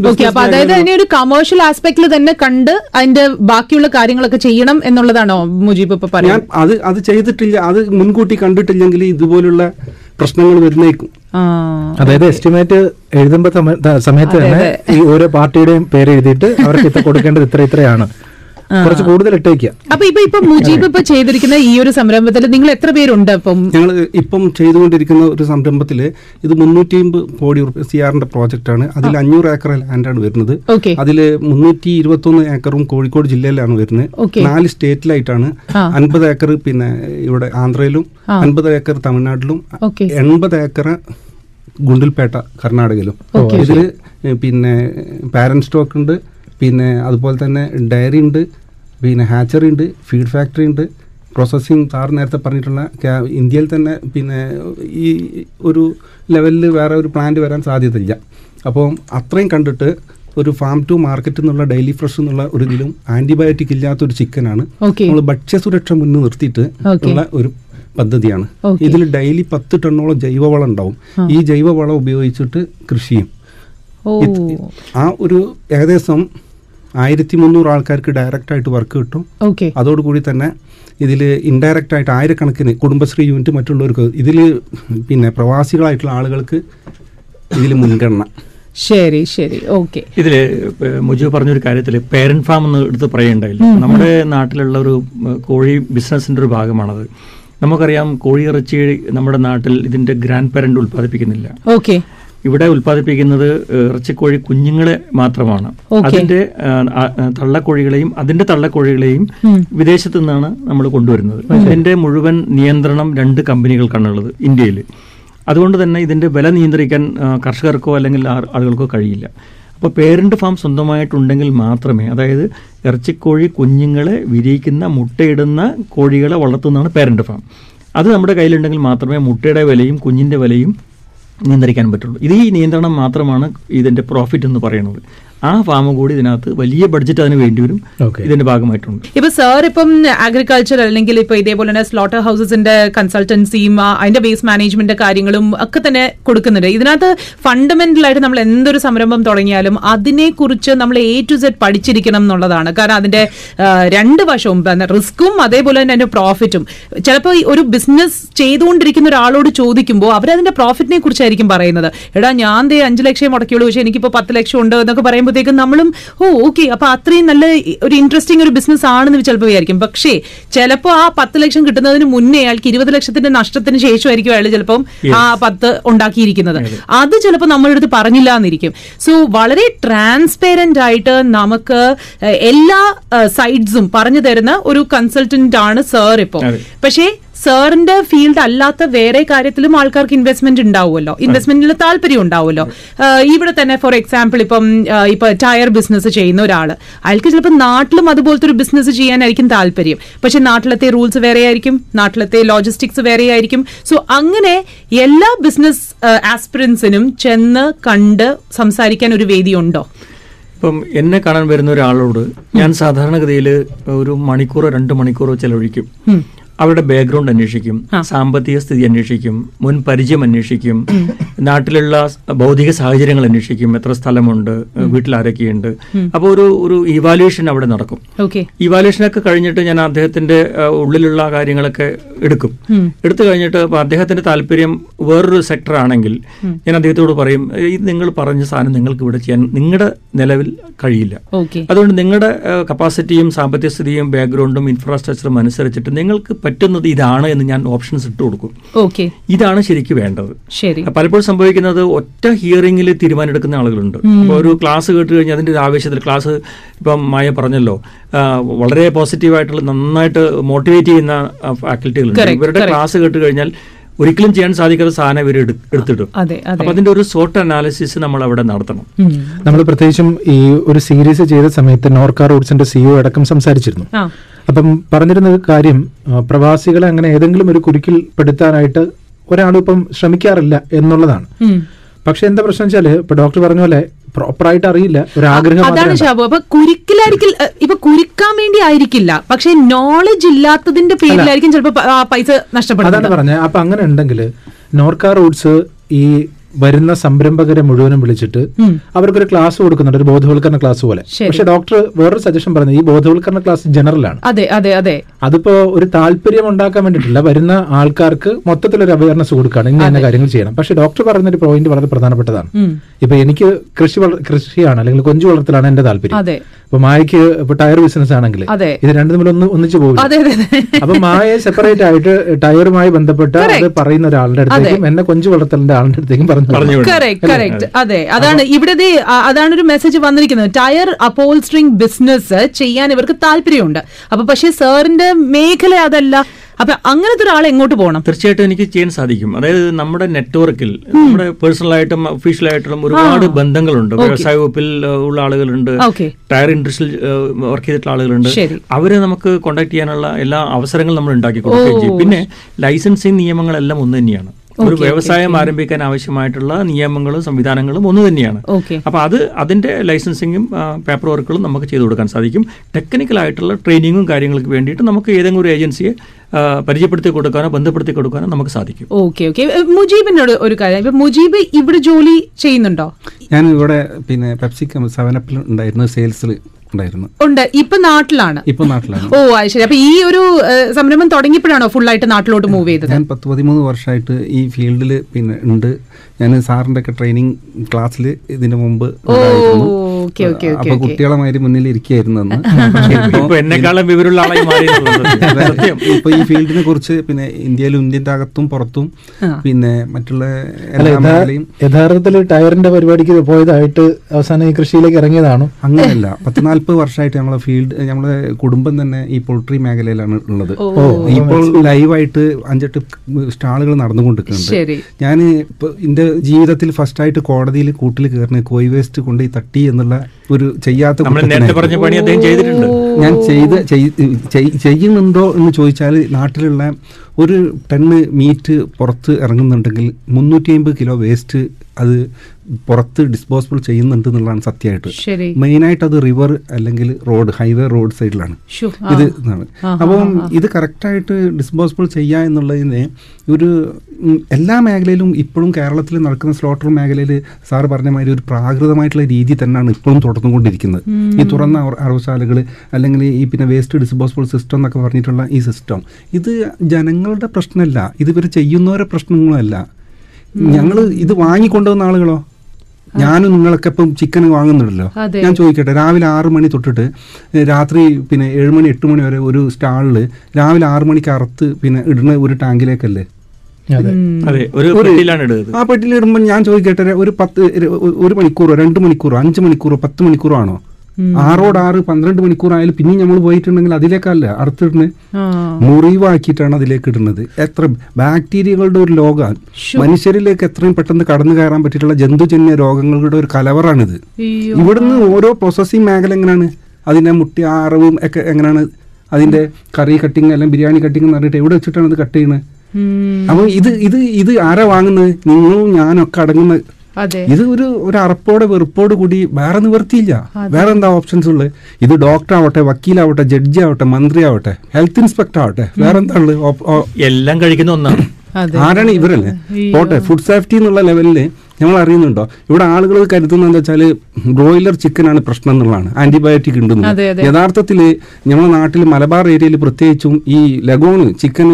ഓക്കെ അപ്പൊ അതായത് അതിനെ ഒരു കമേഴ്ഷ്യൽ ആസ്പെക്ടിൽ തന്നെ കണ്ട് അതിന്റെ ബാക്കിയുള്ള കാര്യങ്ങളൊക്കെ ചെയ്യണം എന്നുള്ളതാണോ മുജീബ് ഇപ്പൊ ഞാൻ പറയാൻ അത് അത് ചെയ്തിട്ടില്ല അത് മുൻകൂട്ടി കണ്ടിട്ടില്ലെങ്കിൽ ഇതുപോലുള്ള പ്രശ്നങ്ങൾ വരുന്നേക്കും. ആ. അതായത് എസ്റ്റിമേറ്റ് എഴുതുമ്പോ സമയത്ത് തന്നെ ഈ ഓരോ പാർട്ടിയുടെയും പേര് എഴുതിയിട്ട് അവർക്ക് ഇത്ര കൊടുക്കേണ്ടത് ഇത്ര ഇത്രയാണ്. കുറച്ച് കൂടുതൽ ഇട്ടേക്കുക അപ്പൊ ഇപ്പൊ ഇപ്പൊ മുജീബ് ഇപ്പൊ ചെയ്തിരിക്കുന്ന ഈ ഒരു സംരംഭത്തിൽ നിങ്ങൾ എത്ര പേരുണ്ട് അപ്പം? ഞങ്ങൾ ഇപ്പം ചെയ്തുകൊണ്ടിരിക്കുന്ന ഒരു സംരംഭത്തിൽ ഇത് മുന്നൂറ്റി കോടി സി ആറിന്റെ പ്രോജക്റ്റാണ്. അതിൽ അഞ്ഞൂറ് ഏക്കർ ലാൻഡാണ് വരുന്നത്. അതിൽ മുന്നൂറ്റി ഇരുപത്തി ഒന്ന് ഏക്കറും കോഴിക്കോട് ജില്ലയിലാണ് വരുന്നത്. നാല് സ്റ്റേറ്റിലായിട്ടാണ്. അൻപത് ഏക്കർ പിന്നെ ഇവിടെ ആന്ധ്രയിലും. അൻപത് ഏക്കർ തമിഴ്നാട്ടിലും എൺപത് ഏക്കർ ഗുണ്ടിൽപേട്ട കർണാടകയിലും. ഇതിൽ ഇതിൽ പിന്നെ പാരന്റ് സ്റ്റോക്ക് ഉണ്ട്. പിന്നെ അതുപോലെ തന്നെ ഡയറി ഉണ്ട്. പിന്നെ ഹാച്ചറി ഉണ്ട് ഫീഡ് ഫാക്ടറി ഉണ്ട്. പ്രോസസ്സിങ് സാർ നേരത്തെ പറഞ്ഞിട്ടുള്ള ഇന്ത്യയിൽ തന്നെ പിന്നെ ഈ ഒരു ലെവലിൽ വേറെ ഒരു പ്ലാന്റ് വരാൻ സാധ്യതയില്ല. അപ്പോൾ അത്രയും കണ്ടിട്ട് ഒരു ഫാം ടു മാർക്കറ്റ് എന്നുള്ള ഡെയിലി ഫ്രഷ് എന്നുള്ള ഒരു ഇതിലും ആന്റിബയോട്ടിക് ഇല്ലാത്ത ഒരു ചിക്കനാണ് നമ്മൾ ഭക്ഷ്യസുരക്ഷ മുന്നിൽ നിർത്തിയിട്ട്. ഉള്ള ഒരു പദ്ധതിയാണ്. ഇതിൽ ഡെയിലി പത്ത് ടണ്ണോളം ജൈവവളം ഉണ്ടാവും. ഈ ജൈവവളം ഉപയോഗിച്ചിട്ട് കൃഷിയും ആ ഒരു ഏകദേശം ആയിരത്തി മുന്നൂറ് ആൾക്കാർക്ക് ഡയറക്റ്റ് ആയിട്ട് വർക്ക് കിട്ടും. ഓക്കെ അതോടുകൂടി തന്നെ ഇതിൽ ഇൻഡയറക്റ്റ് ആയിട്ട് ആയിരക്കണക്കിന് കുടുംബശ്രീ യൂണിറ്റ് മറ്റുള്ളവർക്ക് ഇതിൽ പിന്നെ പ്രവാസികളായിട്ടുള്ള ആളുകൾക്ക് ഇതിൽ മുൻഗണന. ശരി ശരി. ഓക്കെ ഇതിൽ മുജീബ് പറഞ്ഞൊരു കാര്യത്തിൽ പേരന്റ് ഫാം എന്ന് എടുത്ത് പറയണ്ടായില്ല നമ്മുടെ നാട്ടിലുള്ള ഒരു കോഴി ബിസിനസിന്റെ ഒരു ഭാഗമാണത്. നമുക്കറിയാം കോഴി ഇറച്ചി നമ്മുടെ നാട്ടിൽ ഇതിന്റെ ഗ്രാൻഡ് പാരന്റ് ഉൽപ്പാദിപ്പിക്കുന്നില്ല. ഓക്കെ ഇവിടെ ഉൽപ്പാദിപ്പിക്കുന്നത് ഇറച്ചിക്കോഴി കുഞ്ഞുങ്ങളെ മാത്രമാണ്. അതിന്റെ തള്ളക്കോഴികളെയും അതിന്റെ തള്ളക്കോഴികളെയും വിദേശത്തു നിന്നാണ് നമ്മൾ കൊണ്ടുവരുന്നത്. ഇതിന്റെ മുഴുവൻ നിയന്ത്രണം രണ്ട് കമ്പനികൾക്കാണുള്ളത് ഇന്ത്യയിൽ അതുകൊണ്ട് തന്നെ ഇതിന്റെ വില നിയന്ത്രിക്കാൻ കർഷകർക്കോ അല്ലെങ്കിൽ ആളുകൾക്കോ കഴിയില്ല. അപ്പോൾ പേരന്റ് ഫാം സ്വന്തമായിട്ടുണ്ടെങ്കിൽ മാത്രമേ അതായത് ഇറച്ചിക്കോഴി കുഞ്ഞുങ്ങളെ വിരിയിക്കുന്ന മുട്ടയിടുന്ന കോഴികളെ വളർത്തുന്നതാണ് പേരന്റ് ഫാം. അത് നമ്മുടെ കയ്യിലുണ്ടെങ്കിൽ മാത്രമേ മുട്ടയുടെ വിലയും കുഞ്ഞിന്റെ വിലയും നിയന്ത്രിക്കാൻ പറ്റുള്ളൂ. ഇത് ഈ നിയന്ത്രണം മാത്രമാണ് ഇതിന്റെ പ്രോഫിറ്റ് എന്ന് പറയുന്നത്. ആ ഫാം കൂടി ഇതിനകത്ത് വലിയ ബഡ്ജറ്റ് അതിന് വേണ്ടി വരും ഇതിന്റെ ഭാഗമായിട്ടുണ്ട്. ഇപ്പൊ സാർ ഇപ്പം അഗ്രികൾച്ചർ അല്ലെങ്കിൽ ഇപ്പൊ ഇതേപോലെ തന്നെ സ്ലോട്ടർ ഹൗസസിന്റെ കൺസൾട്ടൻസിയും അതിന്റെ ബേസ് മാനേജ്മെന്റ് കാര്യങ്ങളും ഒക്കെ തന്നെ കൊടുക്കുന്നുണ്ട്. ഇതിനകത്ത് ഫണ്ടമെന്റൽ ആയിട്ട് നമ്മൾ എന്തൊരു സംരംഭം തുടങ്ങിയാലും അതിനെ കുറിച്ച് നമ്മൾ എ ടു സെഡ് പഠിച്ചിരിക്കണം എന്നുള്ളതാണ്. കാരണം അതിന്റെ രണ്ട് വശവും റിസ്ക്കും അതേപോലെ തന്നെ അതിന്റെ പ്രോഫിറ്റും ചിലപ്പോൾ ഒരു ബിസിനസ് ചെയ്തുകൊണ്ടിരിക്കുന്ന ഒരാളോട് ചോദിക്കുമ്പോൾ അവരതിന്റെ പ്രോഫിറ്റിനെ കുറിച്ചായിരിക്കും പറയുന്നത്. എടാ ഞാൻ ദേ അഞ്ച് ലക്ഷം മുടക്കിയുള്ളൂ. പക്ഷേ എനിക്കിപ്പോൾ പത്ത് ലക്ഷം ഉണ്ട് എന്നൊക്കെ പറയുമ്പോഴത്തേക്കും നമ്മളും ഓ ഓക്കെ അപ്പൊ അത്രയും നല്ല ഒരു ഇൻട്രസ്റ്റിംഗ് ഒരു ബിസിനസ് ആണെന്ന് ചിലപ്പോൾ വിചാരിക്കും. പക്ഷേ ചിലപ്പോൾ ആ പത്ത് ലക്ഷം കിട്ടുന്നതിന് മുന്നേ അയാൾക്ക് ഇരുപത് ലക്ഷത്തിന്റെ നഷ്ടത്തിന് ശേഷമായിരിക്കും അയാൾ ചിലപ്പം ആ പത്ത് ഉണ്ടാക്കിയിരിക്കുന്നത്. അത്. ചിലപ്പോൾ നമ്മളുടെ അടുത്ത് പറഞ്ഞില്ല എന്നിരിക്കും സോ വളരെ ട്രാൻസ്പെറന്റ് ആയിട്ട് നമുക്ക് എല്ലാ സൈഡ്സും പറഞ്ഞു തരുന്ന ഒരു കൺസൾട്ടന്റ് ആണ് സാർ ഇപ്പോൾ പക്ഷേ സാറിന്റെ ഫീൽഡ് അല്ലാത്ത വേറെ കാര്യത്തിലും ആൾക്കാർക്ക് ഇൻവെസ്റ്റ്മെന്റ് ഉണ്ടാവുമല്ലോ. ഇൻവെസ്റ്റ്മെന്റിൽ താല്പര്യം ഉണ്ടാവുമല്ലോ. ഇവിടെ തന്നെ ഫോർ എക്സാമ്പിൾ ഇപ്പം ഇപ്പൊ ടയർ ബിസിനസ് ചെയ്യുന്ന ഒരാൾ അയാൾക്ക് ചിലപ്പോൾ നാട്ടിലും അതുപോലത്തെ ഒരു ബിസിനസ് ചെയ്യാനായിരിക്കും താല്പര്യം. പക്ഷെ നാട്ടിലത്തെ റൂൾസ് വേറെ ആയിരിക്കും നാട്ടിലത്തെ ലോജിസ്റ്റിക്സ് വേറെ ആയിരിക്കും സോ അങ്ങനെ എല്ലാ ബിസിനസ് ആസ്പിറൻസിനും ചെന്ന് കണ്ട് സംസാരിക്കാൻ ഒരു വേദി ഉണ്ടോ? ഇപ്പം എന്നെ കാണാൻ വരുന്ന ഒരാളോട് ഞാൻ സാധാരണഗതിയിൽ ഒരു മണിക്കൂറോ രണ്ട് മണിക്കൂറോ ചെലവഴിക്കും. അവരുടെ ബാക്ക്ഗ്രൗണ്ട് അന്വേഷിക്കും സാമ്പത്തിക സ്ഥിതി അന്വേഷിക്കും മുൻ പരിചയം അന്വേഷിക്കും നാട്ടിലുള്ള ഭൗതിക സാഹചര്യങ്ങൾ അന്വേഷിക്കും എത്ര സ്ഥലമുണ്ട് വീട്ടിൽ ആരൊക്കെയുണ്ട് അപ്പോൾ ഒരു ഒരു ഇവാലുവേഷൻ അവിടെ നടക്കും. ഇവാലുവേഷൻ ഇവാലുവേഷനൊക്കെ കഴിഞ്ഞിട്ട് ഞാൻ അദ്ദേഹത്തിന്റെ ഉള്ളിലുള്ള കാര്യങ്ങളൊക്കെ എടുക്കും. എടുത്തു കഴിഞ്ഞിട്ട് അദ്ദേഹത്തിന്റെ താല്പര്യം വേറൊരു സെക്ടർ ആണെങ്കിൽ ഞാൻ അദ്ദേഹത്തോട് പറയും ഇത് നിങ്ങൾ പറഞ്ഞ സാധനം നിങ്ങൾക്ക് ഇവിടെ ചെയ്യാൻ നിങ്ങളുടെ നിലവിൽ കഴിയില്ല. അതുകൊണ്ട് നിങ്ങളുടെ കപ്പാസിറ്റിയും സാമ്പത്തിക സ്ഥിതിയും ബാക്ക്ഗ്രൗണ്ടും ഇൻഫ്രാസ്ട്രക്ചറും അനുസരിച്ചിട്ട് നിങ്ങൾക്ക് പറ്റുന്നത് ഇതാണ് എന്ന് ഞാൻ ഓപ്ഷൻസ് ഇട്ട് കൊടുക്കും. ഓക്കെ ഇതാണ് ശരിക്കും വേണ്ടത്. ശരി. പലപ്പോഴും സംഭവിക്കുന്നത് ഒറ്റ ഹിയറിംഗിൽ തീരുമാനമെടുക്കുന്ന ആളുകളുണ്ട്. ഇപ്പോൾ ഒരു ക്ലാസ് കേട്ട് കഴിഞ്ഞാൽ അതിന്റെ ഒരു ആവേശത്തിൽ ക്ലാസ് ഇപ്പം മായ പറഞ്ഞല്ലോ വളരെ പോസിറ്റീവായിട്ടുള്ള നന്നായിട്ട് മോട്ടിവേറ്റ് ചെയ്യുന്ന ഫാക്കൽറ്റികളുണ്ട് ഇവരുടെ ക്ലാസ് കേട്ട് കഴിഞ്ഞാൽ ഒരിക്കലും ചെയ്യാൻ സാധിക്കാത്ത സാധനം ഇവർ എടുത്തിടും. അതെ അതെ. അപ്പൊ അതിന്റെ ഒരു സോർട്ട് അനാലിസിസ് നമ്മൾ അവിടെ നടത്തണം നമ്മൾ പ്രത്യേകിച്ചും ഈ ഒരു സീരീസ് ചെയ്ത സമയത്ത് നോർക്ക റൂട്ട്സിന്റെ സിഇഒ അടക്കം സംസാരിച്ചിരുന്നു. ആ. അപ്പം പറഞ്ഞിരുന്ന കാര്യം പ്രവാസികളെ അങ്ങനെ ഏതെങ്കിലും ഒരു കുരുക്കിൽ പെടുത്താനായിട്ട് ഒരാളും ഇപ്പം ശ്രമിക്കാറില്ല എന്നുള്ളതാണ്. പക്ഷെ എന്താ പ്രശ്നം വെച്ചാൽ ഇപ്പൊ ഡോക്ടർ പറഞ്ഞ പോലെ പ്രോപ്പറായിട്ട് അറിയില്ല ഒരു ആഗ്രഹം അതാണ് മാത്രമേ ഷാബു. അപ്പൊ കുരുക്കിലായിരിക്കും അഹ് ഇപ്പൊ കുരുക്കാൻ വേണ്ടി ആയിരിക്കില്ല. പക്ഷെ നോളജ് ഇല്ലാത്തതിന്റെ പേരിലായിരിക്കും ചിലപ്പോ പൈസ പൈസ അതാണ് നഷ്ടപ്പെടുന്നത് പറഞ്ഞത്. അപ്പൊ അങ്ങനെ ഉണ്ടെങ്കിൽ നോർക്ക റൂട്ട്സ് ഈ വരുന്ന സംരംഭകരെ മുഴുവനും വിളിച്ചിട്ട് അവർക്കൊരു ക്ലാസ് കൊടുക്കുന്നുണ്ട് ഒരു ബോധവൽക്കരണ ക്ലാസ് പോലെ. പക്ഷെ ഡോക്ടർ വേറൊരു സജഷൻ പറഞ്ഞത് ഈ ബോധവൽക്കരണ ക്ലാസ് ജനറൽ ആണ് അതെ അതെ അതെ. അതിപ്പോ ഒരു താല്പര്യം ഉണ്ടാക്കാൻ വേണ്ടിയിട്ടില്ല. വരുന്ന ആൾക്കാർക്ക് മൊത്തത്തിലൊരു അവയർനെസ് കൊടുക്കുകയാണ് ഇങ്ങനെ കാര്യങ്ങൾ ചെയ്യണം. പക്ഷെ ഡോക്ടർ പറയുന്ന ഒരു പോയിന്റ് വളരെ പ്രധാനപ്പെട്ടതാണ്. ഇപ്പൊ എനിക്ക് കൃഷി കൃഷിയാണ് അല്ലെങ്കിൽ കൊഞ്ചു വളർത്തലാണ് എന്റെ താല്പര്യം. ഇപ്പൊ മായക്ക് ഇപ്പൊ ടയർ ബിസിനസ് ആണെങ്കിൽ. ഇത് രണ്ടു തമ്മിൽ ഒന്ന് ഒന്നിച്ചു പോകും അപ്പൊ മായെ സെപ്പറേറ്റ് ആയിട്ട് ടയറുമായി ബന്ധപ്പെട്ട് അത് പറയുന്ന ഒരാളുടെ അടുത്തേക്കും എന്നെ കൊഞ്ചു വളർത്തലിന്റെ ആളുടെ അടുത്തേക്കും പറഞ്ഞു കറക്റ്റ് കറക്റ്റ് അതെ. അതാണ് ഇവിടെ അതാണ് ഒരു മെസ്സേജ് വന്നിരിക്കുന്നത്. ടയർ അപ്പോൾസ്ട്രിങ് ബിസിനസ് ചെയ്യാൻ ഇവർക്ക് താല്പര്യമുണ്ട്. അപ്പൊ പക്ഷെ സാറിന്റെ മേഖല അതല്ല. അപ്പൊ അങ്ങനത്തെ ഒരാൾ എങ്ങോട്ട് പോകണം? തീർച്ചയായിട്ടും എനിക്ക് ചെയ്യാൻ സാധിക്കും. അതായത് നമ്മുടെ നെറ്റ്വർക്കിൽ നമ്മുടെ പേഴ്സണൽ ആയിട്ടും ഒഫീഷ്യൽ ഒഫീഷ്യലായിട്ടും ഒരുപാട് ബന്ധങ്ങളുണ്ട്. വ്യവസായ വകുപ്പിൽ ഉള്ള ആളുകളുണ്ട്. ടയർ ഇൻഡസ്ട്രിയിൽ വർക്ക് ചെയ്തിട്ടുള്ള ആളുകളുണ്ട്. അവരെ നമുക്ക് കോൺടാക്ട് ചെയ്യാനുള്ള എല്ലാ അവസരങ്ങളും നമ്മൾ ഉണ്ടാക്കി കൊടുക്കുകയും ചെയ്യും. പിന്നെ ലൈസൻസിങ് നിയമങ്ങളെല്ലാം ഒന്ന് തന്നെയാണ്. ഒരു വ്യവസായം ആരംഭിക്കാൻ ആവശ്യമായിട്ടുള്ള നിയമങ്ങളും സംവിധാനങ്ങളും ഒന്ന് തന്നെയാണ്. അപ്പൊ അപ്പോൾ അത് അതിന്റെ ലൈസൻസിങ്ങും പേപ്പർ വർക്കുകളും നമുക്ക് ചെയ്തു കൊടുക്കാൻ സാധിക്കും. ടെക്നിക്കൽ ആയിട്ടുള്ള ട്രെയിനിങ്ങും കാര്യങ്ങൾക്ക് വേണ്ടിയിട്ട് നമുക്ക് ഏതെങ്കിലും ഒരു ഏജൻസിയെ പരിചയപ്പെടുത്തി കൊടുക്കാനോ ബന്ധപ്പെടുത്തി കൊടുക്കാനോ നമുക്ക് സാധിക്കും. Okay okay. മുജീബിനോട് ഒരു കാര്യം. ഇപ്പൊ മുജീബ് ഇവിടെ ജോലി ചെയ്യുന്നുണ്ടോ? ഞാൻ ഇവിടെ പിന്നെ പെപ്സിക്കം സെവനപ്പിൽ ഉണ്ടായിരുന്നു സെയിൽസിൽ ഉണ്ടായിരുന്നു. ഉണ്ട്. ഇപ്പൊ നാട്ടിലാണ്. ഇപ്പൊ നാട്ടിലാണ്. ഓ അത് ശരി. അപ്പൊ ഈ ഒരു സംരംഭം തുടങ്ങിയപ്പോഴാണോ ഫുൾ ആയിട്ട് നാട്ടിലോട്ട് മൂവ് ചെയ്തത്? ഞാൻ പത്ത് പതിമൂന്ന് വർഷമായിട്ട് ഈ ഫീൽഡിൽ പിന്നെ ഉണ്ട്. ഞാൻ സാറിന്റെ ഒക്കെ ട്രെയിനിങ് ക്ലാസ്സിൽ ഇതിന് മുമ്പ് ഓ ഉണ്ടായിരുന്നു. അപ്പൊ കുട്ടികളെ മാതിരി മുന്നിൽ ഇരിക്കുകയായിരുന്നു എന്നെക്കാളും വിവരമുള്ള സത്യം. ഇപ്പൊ ഈ ഫീൽഡിനെ കുറിച്ച് പിന്നെ ഇന്ത്യയിലും ഇന്ത്യന്റെ അകത്തും പുറത്തും പിന്നെ മറ്റുള്ള യഥാർത്ഥത്തിൽ ടയറിന്റെ പരിപാടിക്ക് പോയതായിട്ട് അവസാനം ഈ കൃഷിയിലേക്ക് ഇറങ്ങിയതാണോ? അങ്ങനെയല്ല. പത്ത് നാല്പത് വർഷമായിട്ട് നമ്മളെ ഫീൽഡ് നമ്മളെ കുടുംബം തന്നെ ഈ പോൾട്രി മേഖലയിലാണ് ഉള്ളത്. ഇപ്പോൾ ലൈവായിട്ട് അഞ്ചെട്ട് സ്റ്റാളുകൾ നടന്നുകൊണ്ടിരിക്കുന്നുണ്ട്. ഞാൻ ഇപ്പൊ എന്റെ ജീവിതത്തിൽ ഫസ്റ്റ് ആയിട്ട് കോടതിയിൽ കൂട്ടിൽ കയറുന്ന കോയി വേസ്റ്റ് കൊണ്ട് ഈ തട്ടി എന്നുള്ള ഒരു ചെയ്യാത്ത പറഞ്ഞ പണി അദ്ദേഹം ചെയ്തിട്ടുണ്ട്. ഞാൻ ചെയ്ത് ചെയ്- ചെയ്- ചെയ്യുന്നുണ്ടോ എന്ന് ചോദിച്ചാൽ നാട്ടിലുള്ള ഒരു ടണ്ണ് മീറ്റ് പുറത്ത് ഇറങ്ങുന്നുണ്ടെങ്കിൽ മുന്നൂറ്റി അമ്പത് കിലോ വേസ്റ്റ് അത് പുറത്ത് ഡിസ്പോസിബിൾ ചെയ്യുന്നുണ്ട് എന്നുള്ളതാണ് സത്യമായിട്ട്. മെയിൻ ആയിട്ട് അത് റിവർ അല്ലെങ്കിൽ റോഡ് ഹൈവേ റോഡ് സൈഡിലാണ് ഇത് ഇതാണ്. അപ്പം ഇത് കറക്റ്റായിട്ട് ഡിസ്പോസിബിൾ ചെയ്യുക എന്നുള്ളതിനെ ഒരു എല്ലാ മേഖലയിലും ഇപ്പോഴും കേരളത്തിൽ നടക്കുന്ന സ്ലോട്ടർ മേഖലയിൽ സാർ പറഞ്ഞ മാതിരി ഒരു പ്രാകൃതമായിട്ടുള്ള രീതി തന്നെയാണ് ഇപ്പോഴും തുടർന്നുകൊണ്ടിരിക്കുന്നത്. ഈ തുറന്ന അറ- അറവശാലകൾ അല്ലെങ്കിൽ ഈ പിന്നെ വേസ്റ്റ് ഡിസ്പോസിബിൾ സിസ്റ്റം എന്നൊക്കെ പറഞ്ഞിട്ടുള്ള ഈ സിസ്റ്റം ഇത് ജനങ്ങളുടെ പ്രശ്നമല്ല. ഇത് ഇവർ ചെയ്യുന്നവരെ പ്രശ്നങ്ങളല്ല. ഞങ്ങൾ ഇത് വാങ്ങിക്കൊണ്ടുവന്ന ആളുകളോ? ഞാനും നിങ്ങളൊക്കെ ഇപ്പം ചിക്കൻ വാങ്ങുന്നുണ്ടല്ലോ. ഞാൻ ചോദിക്കട്ടെ രാവിലെ ആറ് മണി തൊട്ടിട്ട് രാത്രി പിന്നെ ഏഴ് മണി എട്ട് മണി വരെ ഒരു സ്റ്റാളിൽ രാവിലെ ആറ് മണിക്ക് അറുത്ത് പിന്നെ ഇടുന്ന ഒരു ടാങ്കിലേക്കല്ലേ? അതെ. അതെ ഒരു പെട്ടിയിലാണ് ഇടുന്നത്. ആ പെട്ടിയിലിടുമ്പോൾ ഞാൻ ചോദിക്കട്ടെ ഒരു പത്ത് ഒരു- ഒരു മണിക്കൂറോ രണ്ട് മണിക്കൂറോ അഞ്ച് മണിക്കൂറോ പത്ത് മണിക്കൂറോ ആണോ? ആറോട് ആറ് പന്ത്രണ്ട് മണിക്കൂർ ആയാലും പിന്നെ നമ്മൾ പോയിട്ടുണ്ടെങ്കിൽ അതിലേക്കല്ല അറുത്തിടുന്നത് മുറിവാക്കിയിട്ടാണ് അതിലേക്ക് ഇടുന്നത്. എത്ര ബാക്ടീരിയകളുടെ ഒരു ലോകമാണ് മനുഷ്യരിലേക്ക് എത്രയും പെട്ടെന്ന് കടന്നു കയറാൻ പറ്റിയിട്ടുള്ള ജന്തുജന്യ രോഗങ്ങളുടെ ഒരു കലവറാണിത്. ഇവിടുന്ന് ഓരോ പ്രോസസ്സിംഗ് മേഖല എങ്ങനെയാണ് അതിന്റെ മുട്ടി ആറവും ഒക്കെ എങ്ങനെയാണ് അതിന്റെ കറി കട്ടിങ് അല്ലെങ്കിൽ ബിരിയാണി കട്ടിങ് എന്ന് പറഞ്ഞിട്ട് എവിടെ വെച്ചിട്ടാണ് അത് കട്ട് ചെയ്യുന്നത് അപ്പോൾ അപ്പൊ ഇത് ഇത് ഇത് ആരാ വാങ്ങുന്നത്? നിങ്ങളും ഞാനൊക്കെ അടങ്ങുന്ന ഇത് ഒരു ഒരു അറപ്പോടെ വെറുപ്പോട് കൂടി വേറെ നിവർത്തിയില്ല. വേറെ എന്താ ഓപ്ഷൻസ് ഉള്ളത് ഇത് ഡോക്ടർ ആവട്ടെ വക്കീലാവട്ടെ ജഡ്ജി ആവട്ടെ മന്ത്രി ആവട്ടെ ഹെൽത്ത് ഇൻസ്പെക്ടർ ആവട്ടെ വേറെ എന്താ ഉള്ളത് എല്ലാം കഴിക്കുന്ന ഒന്നാണ്. അതെ. ആരാണ് ഇവരല്ലേ. പോട്ടെ ഫുഡ് സേഫ്റ്റി എന്നുള്ള ലെവലിൽ നമ്മൾ അറിയുന്നുണ്ടോ? ഇവിടെ ആളുകൾ കരുതുന്നത് എന്താ വെച്ചാൽ ബ്രോയിലർ ചിക്കൻ ആണ് പ്രശ്നം എന്നുള്ളതാണ്. ആന്റിബയോട്ടിക് ഉണ്ടെന്ന് അതെ. യഥാർത്ഥത്തിൽ നമ്മുടെ നാട്ടിൽ മലബാർ ഏരിയയിൽ പ്രത്യേകിച്ചും ഈ ലഗോണ് ചിക്കൻ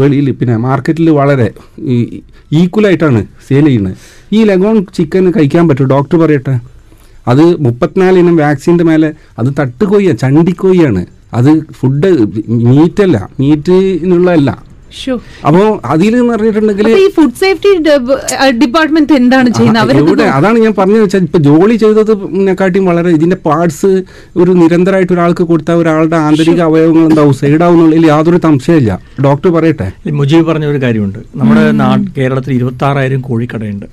വെളിയിൽ പിന്നെ മാർക്കറ്റിൽ വളരെ ഈക്വൽ ആയിട്ടാണ് സെയിൽ ചെയ്യുന്നത്. ഈ ലഗോൺ ചിക്കൻ കഴിക്കാൻ പറ്റും ഡോക്ടർ പറയട്ടെ. അത് മുപ്പത്തിനാല് ഇനം വാക്സിന്റെ മേലെ അത് തട്ടുകൊയ്യ ചണ്ടിക്കൊയ്യാണ്. അത് ഫുഡ് മീറ്റല്ല മീറ്റിനുള്ളതല്ല. അപ്പോൾ അതിൽ എന്ന് പറഞ്ഞിട്ടുണ്ടെങ്കിൽ ഈ ഫുഡ് സേഫ്റ്റി ഡിപ്പാർട്ട്മെന്റ് എന്താണ് ചെയ്യുന്നത്? അതാണ് ഞാൻ പറഞ്ഞു വെച്ചാൽ ഇപ്പൊ ജോലി ചെയ്തതിനെക്കാട്ടിയും വളരെ ഇതിന്റെ പാർട്സ് ഒരു നിരന്തരമായിട്ട് ഒരാൾക്ക് കൊടുത്താൽ ഒരാളുടെ ആന്തരിക അവയവങ്ങൾ എന്താവും സൈഡാവുന്നുള്ളതിൽ യാതൊരു സംശയമില്ല ഡോക്ടർ പറയട്ടെ. മുജീബ് പറഞ്ഞ ഒരു കാര്യമുണ്ട്. നമ്മുടെ നാട് കേരളത്തിൽ ഇരുപത്തി ആറായിരം കോഴിക്കടയുണ്ട്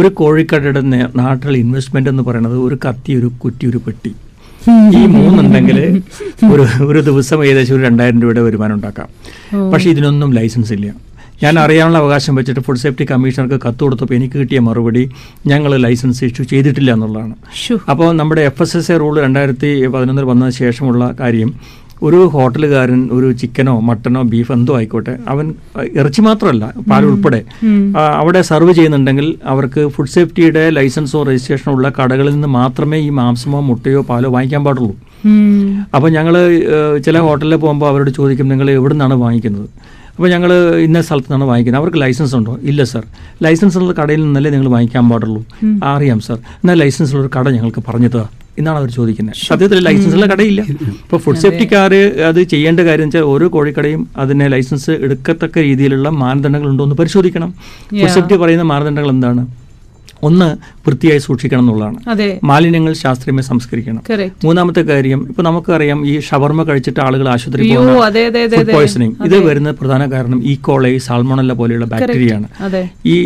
ഒരു കോഴിക്കടയുടെ നാട്ടിലെ നാട്ടിൽ ഇൻവെസ്റ്റ്മെന്റ് എന്ന് പറയുന്നത് ഒരു കത്തി ഒരു കുറ്റി ഒരു പെട്ടി. ഈ മൂന്നുണ്ടെങ്കിൽ ഒരു ഒരു ദിവസം ഏകദേശം ഒരു രണ്ടായിരം രൂപയുടെ വരുമാനം ഉണ്ടാക്കാം. പക്ഷെ ഇതിനൊന്നും ലൈസൻസ് ഇല്ല. ഞാൻ അറിയാനുള്ള അവകാശം വെച്ചിട്ട് ഫുഡ് സേഫ്റ്റി കമ്മീഷണർക്ക് കത്ത് കൊടുത്തപ്പോൾ എനിക്ക് കിട്ടിയ മറുപടി ഞങ്ങൾ ലൈസൻസ് ഇഷ്യൂ ചെയ്തിട്ടില്ല എന്നുള്ളതാണ്. അപ്പോൾ നമ്മുടെ F S S A rule രണ്ടായിരത്തി പതിനൊന്നിൽ വന്നതിന് ശേഷമുള്ള കാര്യം ഒരു ഹോട്ടലുകാരൻ ഒരു ചിക്കനോ മട്ടനോ ബീഫ് എന്തോ ആയിക്കോട്ടെ അവൻ ഇറച്ചി മാത്രമല്ല പാൽ ഉൾപ്പെടെ. അവിടെ സർവ് ചെയ്യുന്നുണ്ടെങ്കിൽ അവർക്ക് ഫുഡ് സേഫ്റ്റിയുടെ ലൈസൻസോ രജിസ്ട്രേഷനോ ഉള്ള കടകളിൽ നിന്ന് മാത്രമേ ഈ മാംസമോ മുട്ടയോ പാലോ വാങ്ങിക്കാൻ പാടുള്ളൂ. അപ്പോൾ ഞങ്ങൾ ചില ഹോട്ടലിൽ പോകുമ്പോൾ അവരോട് ചോദിക്കും നിങ്ങൾ എവിടെ നിന്നാണ് വാങ്ങിക്കുന്നത്? അപ്പോൾ ഞങ്ങൾ ഇന്ന സ്ഥലത്ത് നിന്നാണ് വാങ്ങിക്കുന്നത്. അവർക്ക് ലൈസൻസ് ഉണ്ടോ? ഇല്ല സർ ലൈസൻസ് ഉള്ള കടയിൽ നിന്നല്ലേ നിങ്ങൾ വാങ്ങിക്കാൻ പാടുള്ളൂ. "ആ, അറിയാം സർ എന്നാൽ ലൈസൻസ് ഉള്ള ഒരു കട ഞങ്ങൾക്ക് പറഞ്ഞു താ എന്നാണ് അവർ ചോദിക്കുന്നത്. സത്യത്തിൽ ലൈസൻസുള്ള കടയില്ല. ഇപ്പോൾ ഫുഡ് സേഫ്റ്റി സേഫ്റ്റിക്കാർ അത്. ചെയ്യേണ്ട കാര്യം വെച്ചാൽ ഓരോ കോഴിക്കടയും അതിനെ ലൈസൻസ് എടുക്കത്തക്ക രീതിയിലുള്ള മാനദണ്ഡങ്ങൾ ഉണ്ടോ എന്ന് പരിശോധിക്കണം. ഫുഡ് സേഫ്റ്റി പറയുന്ന മാനദണ്ഡങ്ങൾ എന്താണ്? ഒന്ന് വൃത്തിയായി സൂക്ഷിക്കണം എന്നുള്ളതാണ്. മാലിന്യങ്ങൾ ശാസ്ത്രീയമായി സംസ്കരിക്കണം. മൂന്നാമത്തെ കാര്യം ഇപ്പൊ നമുക്കറിയാം ഈ ഷവർമ കഴിച്ചിട്ട് ആളുകൾ ആശുപത്രി. പോയിസണിങ് ഇത് വരുന്ന പ്രധാന കാരണം ഈ കോളൈ സാൽമോണല്ല പോലെയുള്ള ബാക്ടീരിയയാണ് ഈ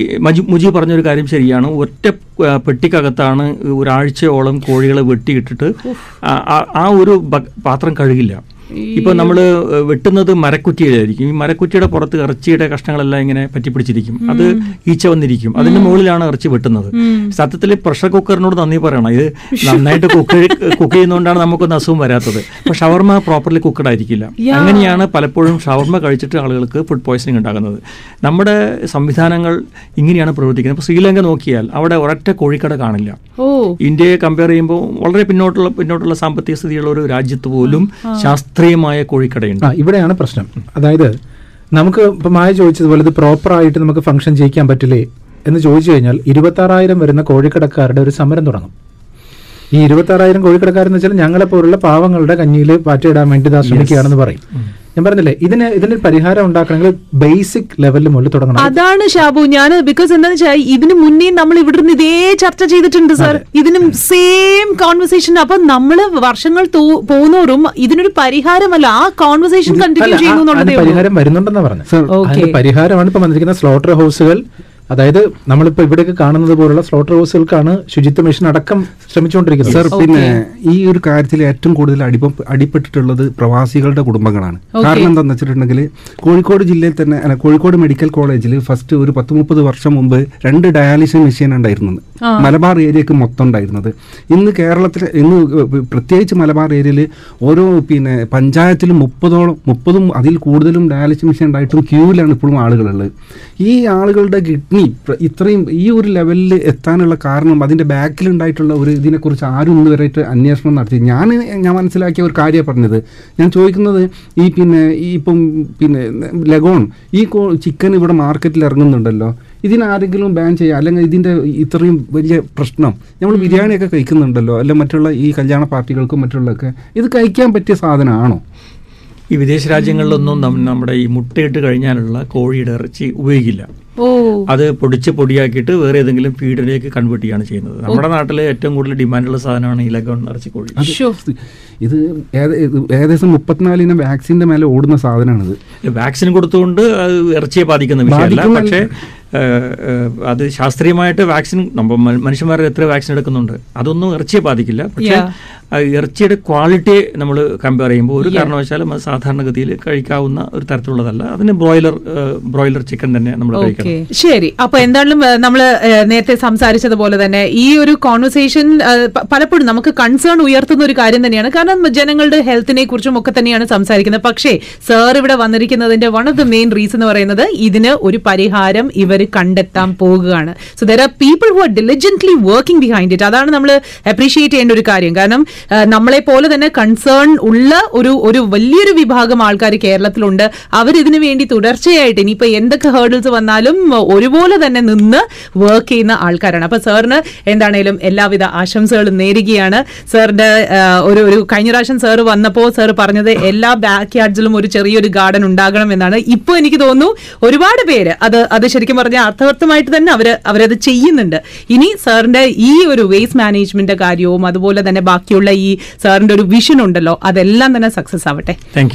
മജു പറഞ്ഞൊരു കാര്യം ശരിയാണ്. ഒറ്റ പെട്ടിക്കകത്താണ് ഒരാഴ്ചയോളം കോഴികളെ വെട്ടിയിട്ടിട്ട് ആ ഒരു പാത്രം കഴുകില്ല. ഇപ്പൊ നമ്മൾ വെട്ടുന്നത് മരക്കുറ്റിയിലായിരിക്കും. ഈ മരക്കുറ്റിയുടെ പുറത്ത് ഇറച്ചിയുടെ കഷ്ണങ്ങളെല്ലാം ഇങ്ങനെ പറ്റിപ്പിടിച്ചിരിക്കും. അത് ഈച്ച വന്നിരിക്കും. അതിന്റെ മുകളിലാണ് ഇറച്ചി വെട്ടുന്നത്. സത്യത്തിൽ പ്രഷർ കുക്കറിനോട് നന്ദി പറയണം. ഇത് നന്നായിട്ട് കുക്ക് കുക്ക് ചെയ്യുന്നതുകൊണ്ടാണ് നമുക്കൊന്നും അസുഖം വരാത്തത്. അപ്പൊ ഷവർമ പ്രോപ്പർലി കുക്കഡ് ആയിരിക്കില്ല. അങ്ങനെയാണ് പലപ്പോഴും ഷവർമ കഴിച്ചിട്ട് ആളുകൾക്ക് ഫുഡ് പോയ്സണിങ് ഉണ്ടാകുന്നത്. നമ്മുടെ സംവിധാനങ്ങൾ ഇങ്ങനെയാണ് പ്രവർത്തിക്കുന്നത്. ഇപ്പോൾ ശ്രീലങ്ക നോക്കിയാൽ അവിടെ ഒരൊറ്റ കോഴിക്കട കാണില്ല. ഇന്ത്യയെ കമ്പയർ ചെയ്യുമ്പോൾ വളരെ പിന്നോട്ടുള്ള പിന്നോട്ടുള്ള സാമ്പത്തിക സ്ഥിതിയുള്ള ഒരു രാജ്യത്ത് പോലും ശാസ്ത്രീയമായ കോഴിക്കടയുണ്ട്. ആ ഇവിടെയാണ് പ്രശ്നം. അതായത് നമുക്ക് ഇപ്പം മായ ചോദിച്ചതുപോലെ ഇത് പ്രോപ്പറായിട്ട് നമുക്ക് ഫംഗ്ഷൻ ചെയ്യിക്കാൻ പറ്റില്ലേ എന്ന് ചോദിച്ചു കഴിഞ്ഞാൽ ഇരുപത്തി ആറായിരം വരുന്ന കോഴിക്കടക്കാരുടെ ഒരു സമരം തുടങ്ങും. ഈ ഇരുപത്തി ആറായിരം കോഴിക്കടക്കാരെന്ന് വെച്ചാൽ ഞങ്ങളെ പോലുള്ള പാവങ്ങളുടെ കഞ്ഞിയിൽ പാറ്റയിടാൻ വേണ്ടി ഇതാ ശ്രമിക്കുകയാണെന്ന് പറയും. ഞാൻ പറഞ്ഞില്ലേ ഇതിന് ഇതിന് പരിഹാരം ഉണ്ടാക്കണമെങ്കിൽ ബേസിക് ലെവലിൽ മുതൽ തുടങ്ങണം. അതാണ് ഷാബു ഞാൻ ബിക്കോസ് എന്താന്ന് വെച്ചാൽ ഇതിന് മുന്നേ നമ്മൾ ഇവിടുന്ന് നിന്ന് ഇതേ ചർച്ച ചെയ്തിട്ടുണ്ട് സർ ഇതിനും സെയിം കോൺവെർസേഷൻ അപ്പൊ നമ്മൾ വർഷങ്ങൾ പോകുന്നവരും പോകുന്നോറും ഇതിനൊരു പരിഹാരമല്ല ആ കോൺവെർസേഷൻ കണ്ടിന്യൂ ചെയ്യുന്നു. പരിഹാരം വരുന്നുണ്ടെന്ന് പറഞ്ഞു സർ, പരിഹാരമാണ് ഇപ്പൊ വന്നിരിക്കുന്ന സ്ലോട്ടർ ഹൗസുകൾ അതായത് നമ്മളിപ്പോ ഇവിടെയൊക്കെ കാണുന്നത് പോലുള്ള സ്ലോട്ടർ ഹൗസുകൾക്കാണ് ശുചിത്വ മിഷൻ അടക്കം ശ്രമിച്ചുകൊണ്ടിരിക്കുന്നത്. സർ പിന്നെ ഈ ഒരു കാര്യത്തിൽ ഏറ്റവും കൂടുതൽ അടിപ അടിപ്പെട്ടിട്ടുള്ളത് പ്രവാസികളുടെ കുടുംബങ്ങളാണ്. കാരണം എന്താണെന്ന് വെച്ചിട്ടുണ്ടെങ്കിൽ കോഴിക്കോട് ജില്ലയിൽ തന്നെ അല്ല കോഴിക്കോട് മെഡിക്കൽ കോളേജിൽ ഫസ്റ്റ് ഒരു പത്ത് മുപ്പത് വർഷം മുമ്പ് രണ്ട് ഡയാലിസിസ് മെഷീൻ ഉണ്ടായിരുന്നത്. മലബാർ ഏരിയക്ക് മൊത്തം ഉണ്ടായിരുന്നത്. ഇന്ന് കേരളത്തിൽ ഇന്ന് പ്രത്യേകിച്ച് മലബാർ ഏരിയയിൽ ഓരോ പിന്നെ പഞ്ചായത്തിലും മുപ്പതോളം മുപ്പതും അതിൽ കൂടുതലും ഡയാലിസിസ് മെഷീൻ ഉണ്ടായിട്ടും ക്യൂവിലാണ് ഇപ്പോഴും ആളുകളുള്ളത്. ഈ ആളുകളുടെ കിഡ്നി ഇത്രയും ഈ ഒരു ലെവലിൽ എത്താനുള്ള കാരണം അതിന്റെ ബാക്കിലുണ്ടായിട്ടുള്ള ഒരു ഇതിനെക്കുറിച്ച് ആരും ഇന്ന് വരെയായിട്ട് അന്വേഷണം നടത്തി. ഞാൻ ഞാൻ മനസ്സിലാക്കിയ ഒരു കാര്യമാണ് പറഞ്ഞത്. ഞാൻ ചോദിക്കുന്നത് ഈ പിന്നെ ഈ ഇപ്പം പിന്നെ ലഗോൺ ഈ ചിക്കൻ ഇവിടെ മാർക്കറ്റിൽ ഇറങ്ങുന്നുണ്ടല്ലോ. ഇതിനാരെങ്കിലും ബാൻ ചെയ്യുക അല്ലെങ്കിൽ ഇതിന്റെ ഇത്രയും വലിയ പ്രശ്നം? നമ്മൾ ബിരിയാണിയൊക്കെ കഴിക്കുന്നുണ്ടല്ലോ? അല്ല മറ്റുള്ള ഈ കല്യാണ പാർട്ടികൾക്കും മറ്റുള്ളതൊക്കെ. ഇത് കഴിക്കാൻ പറ്റിയ സാധനമാണോ? ഈ വിദേശ രാജ്യങ്ങളിലൊന്നും നമ്മുടെ ഈ മുട്ടയിട്ട് കഴിഞ്ഞാലുള്ള കോഴിയുടെ ഇറച്ചി ഉപയോഗിക്കില്ല. ഓ. അത് പൊടിച്ച് പൊടിയാക്കിയിട്ട് വേറെ ഏതെങ്കിലും ഫീഡിലേക്ക് കൺവേർട്ട് ചെയ്യാണ് ചെയ്യുന്നത്. നമ്മുടെ നാട്ടിലെ ഏറ്റവും കൂടുതൽ ഡിമാൻഡുള്ള സാധനമാണ് ഈ ലഗോൺ ഇറച്ചി കോഴി. ഇത് ഏകദേശം മുപ്പത്തിനാലിന് വാക്സിന്റെ മേലെ ഓടുന്ന സാധനമാണിത് വാക്സിൻ കൊടുത്തുകൊണ്ട് അത് ഇറച്ചിയെ ബാധിക്കുന്ന വിഷയമല്ല. പക്ഷേ അത് ശാസ്ത്രീയമായിട്ട് വാക്സിൻ മനുഷ്യന്മാരെ മനുഷ്യന്മാർ എത്ര വാക്സിൻ എടുക്കുന്നുണ്ട് അതൊന്നും ഇറച്ചിയെ ബാധിക്കില്ല. പക്ഷേ ഇറച്ചിയുടെ ക്വാളിറ്റിയെ നമ്മൾ കമ്പയർ ചെയ്യുമ്പോൾ ഒരു കാരണവശാലും അത് സാധാരണഗതിയിൽ കഴിക്കാവുന്ന ഒരു തരത്തിലുള്ളതല്ല. അതിന് ബ്രോയിലർ ബ്രോയിലർ ചിക്കൻ തന്നെ നമ്മൾ കഴിക്കണം. ശരി. അപ്പൊ എന്തായാലും നമ്മൾ നേരത്തെ സംസാരിച്ചതുപോലെ തന്നെ ഈ ഒരു കോൺവെർസേഷൻ പലപ്പോഴും നമുക്ക് കൺസേൺ ഉയർത്തുന്ന ഒരു കാര്യം തന്നെയാണ്. കാരണം ജനങ്ങളുടെ ഹെൽത്തിനെ കുറിച്ചും ഒക്കെ തന്നെയാണ് സംസാരിക്കുന്നത്. പക്ഷേ സാർ ഇവിടെ വന്നിരിക്കുന്നതിന്റെ one of the main reason എന്ന് പറയുന്നത് ഇതിന് ഒരു പരിഹാരം ഇവർ കണ്ടെത്താൻ പോകുകയാണ്. So there are people who are diligently working behind it അതാണ് നമ്മൾ അപ്രീഷിയേറ്റ് ചെയ്യേണ്ട ഒരു കാര്യം. കാരണം നമ്മളെ പോലെ തന്നെ കൺസേൺ ഉള്ള ഒരു ഒരു വലിയൊരു വിഭാഗം ആൾക്കാർ കേരളത്തിലുണ്ട്. അവർ ഇതിനു വേണ്ടി തുടർച്ചയായിട്ട് ഇനിയിപ്പോൾ എന്തൊക്കെ ഹേർഡിൽസ് വന്നാലും ഒരുപോലെ തന്നെ നിന്ന് വർക്ക് ചെയ്യുന്ന ആൾക്കാരാണ്. അപ്പോൾ സാറിന് എന്താണേലും എല്ലാവിധ ആശംസകളും നേരുകയാണ്. സാറിന്റെ ഒരു ഒരു കഴിഞ്ഞ പ്രാവശ്യം സാർ വന്നപ്പോൾ സാർ പറഞ്ഞത് എല്ലാ ബാക്ക് യാർഡ്സിലും ഒരു ചെറിയൊരു ഗാർഡൻ ഉണ്ടാകണം എന്നാണ്. ഇപ്പോൾ എനിക്ക് തോന്നുന്നു ഒരുപാട് പേര് അത് അത് ശരിക്കും പറഞ്ഞാൽ അർത്ഥവർത്ഥമായിട്ട് തന്നെ അവർ അവരത് ചെയ്യുന്നുണ്ട്. ഇനി സാറിന്റെ ഈ ഒരു വേസ്റ്റ് മാനേജ്മെന്റ് കാര്യവും അതുപോലെ തന്നെ ബാക്കിയുള്ള ഈ സാറിന്റെ ഒരു വിഷൻ ഉണ്ടല്ലോ അതെല്ലാം തന്നെ സക്സസ് ആവട്ടെ. താങ്ക്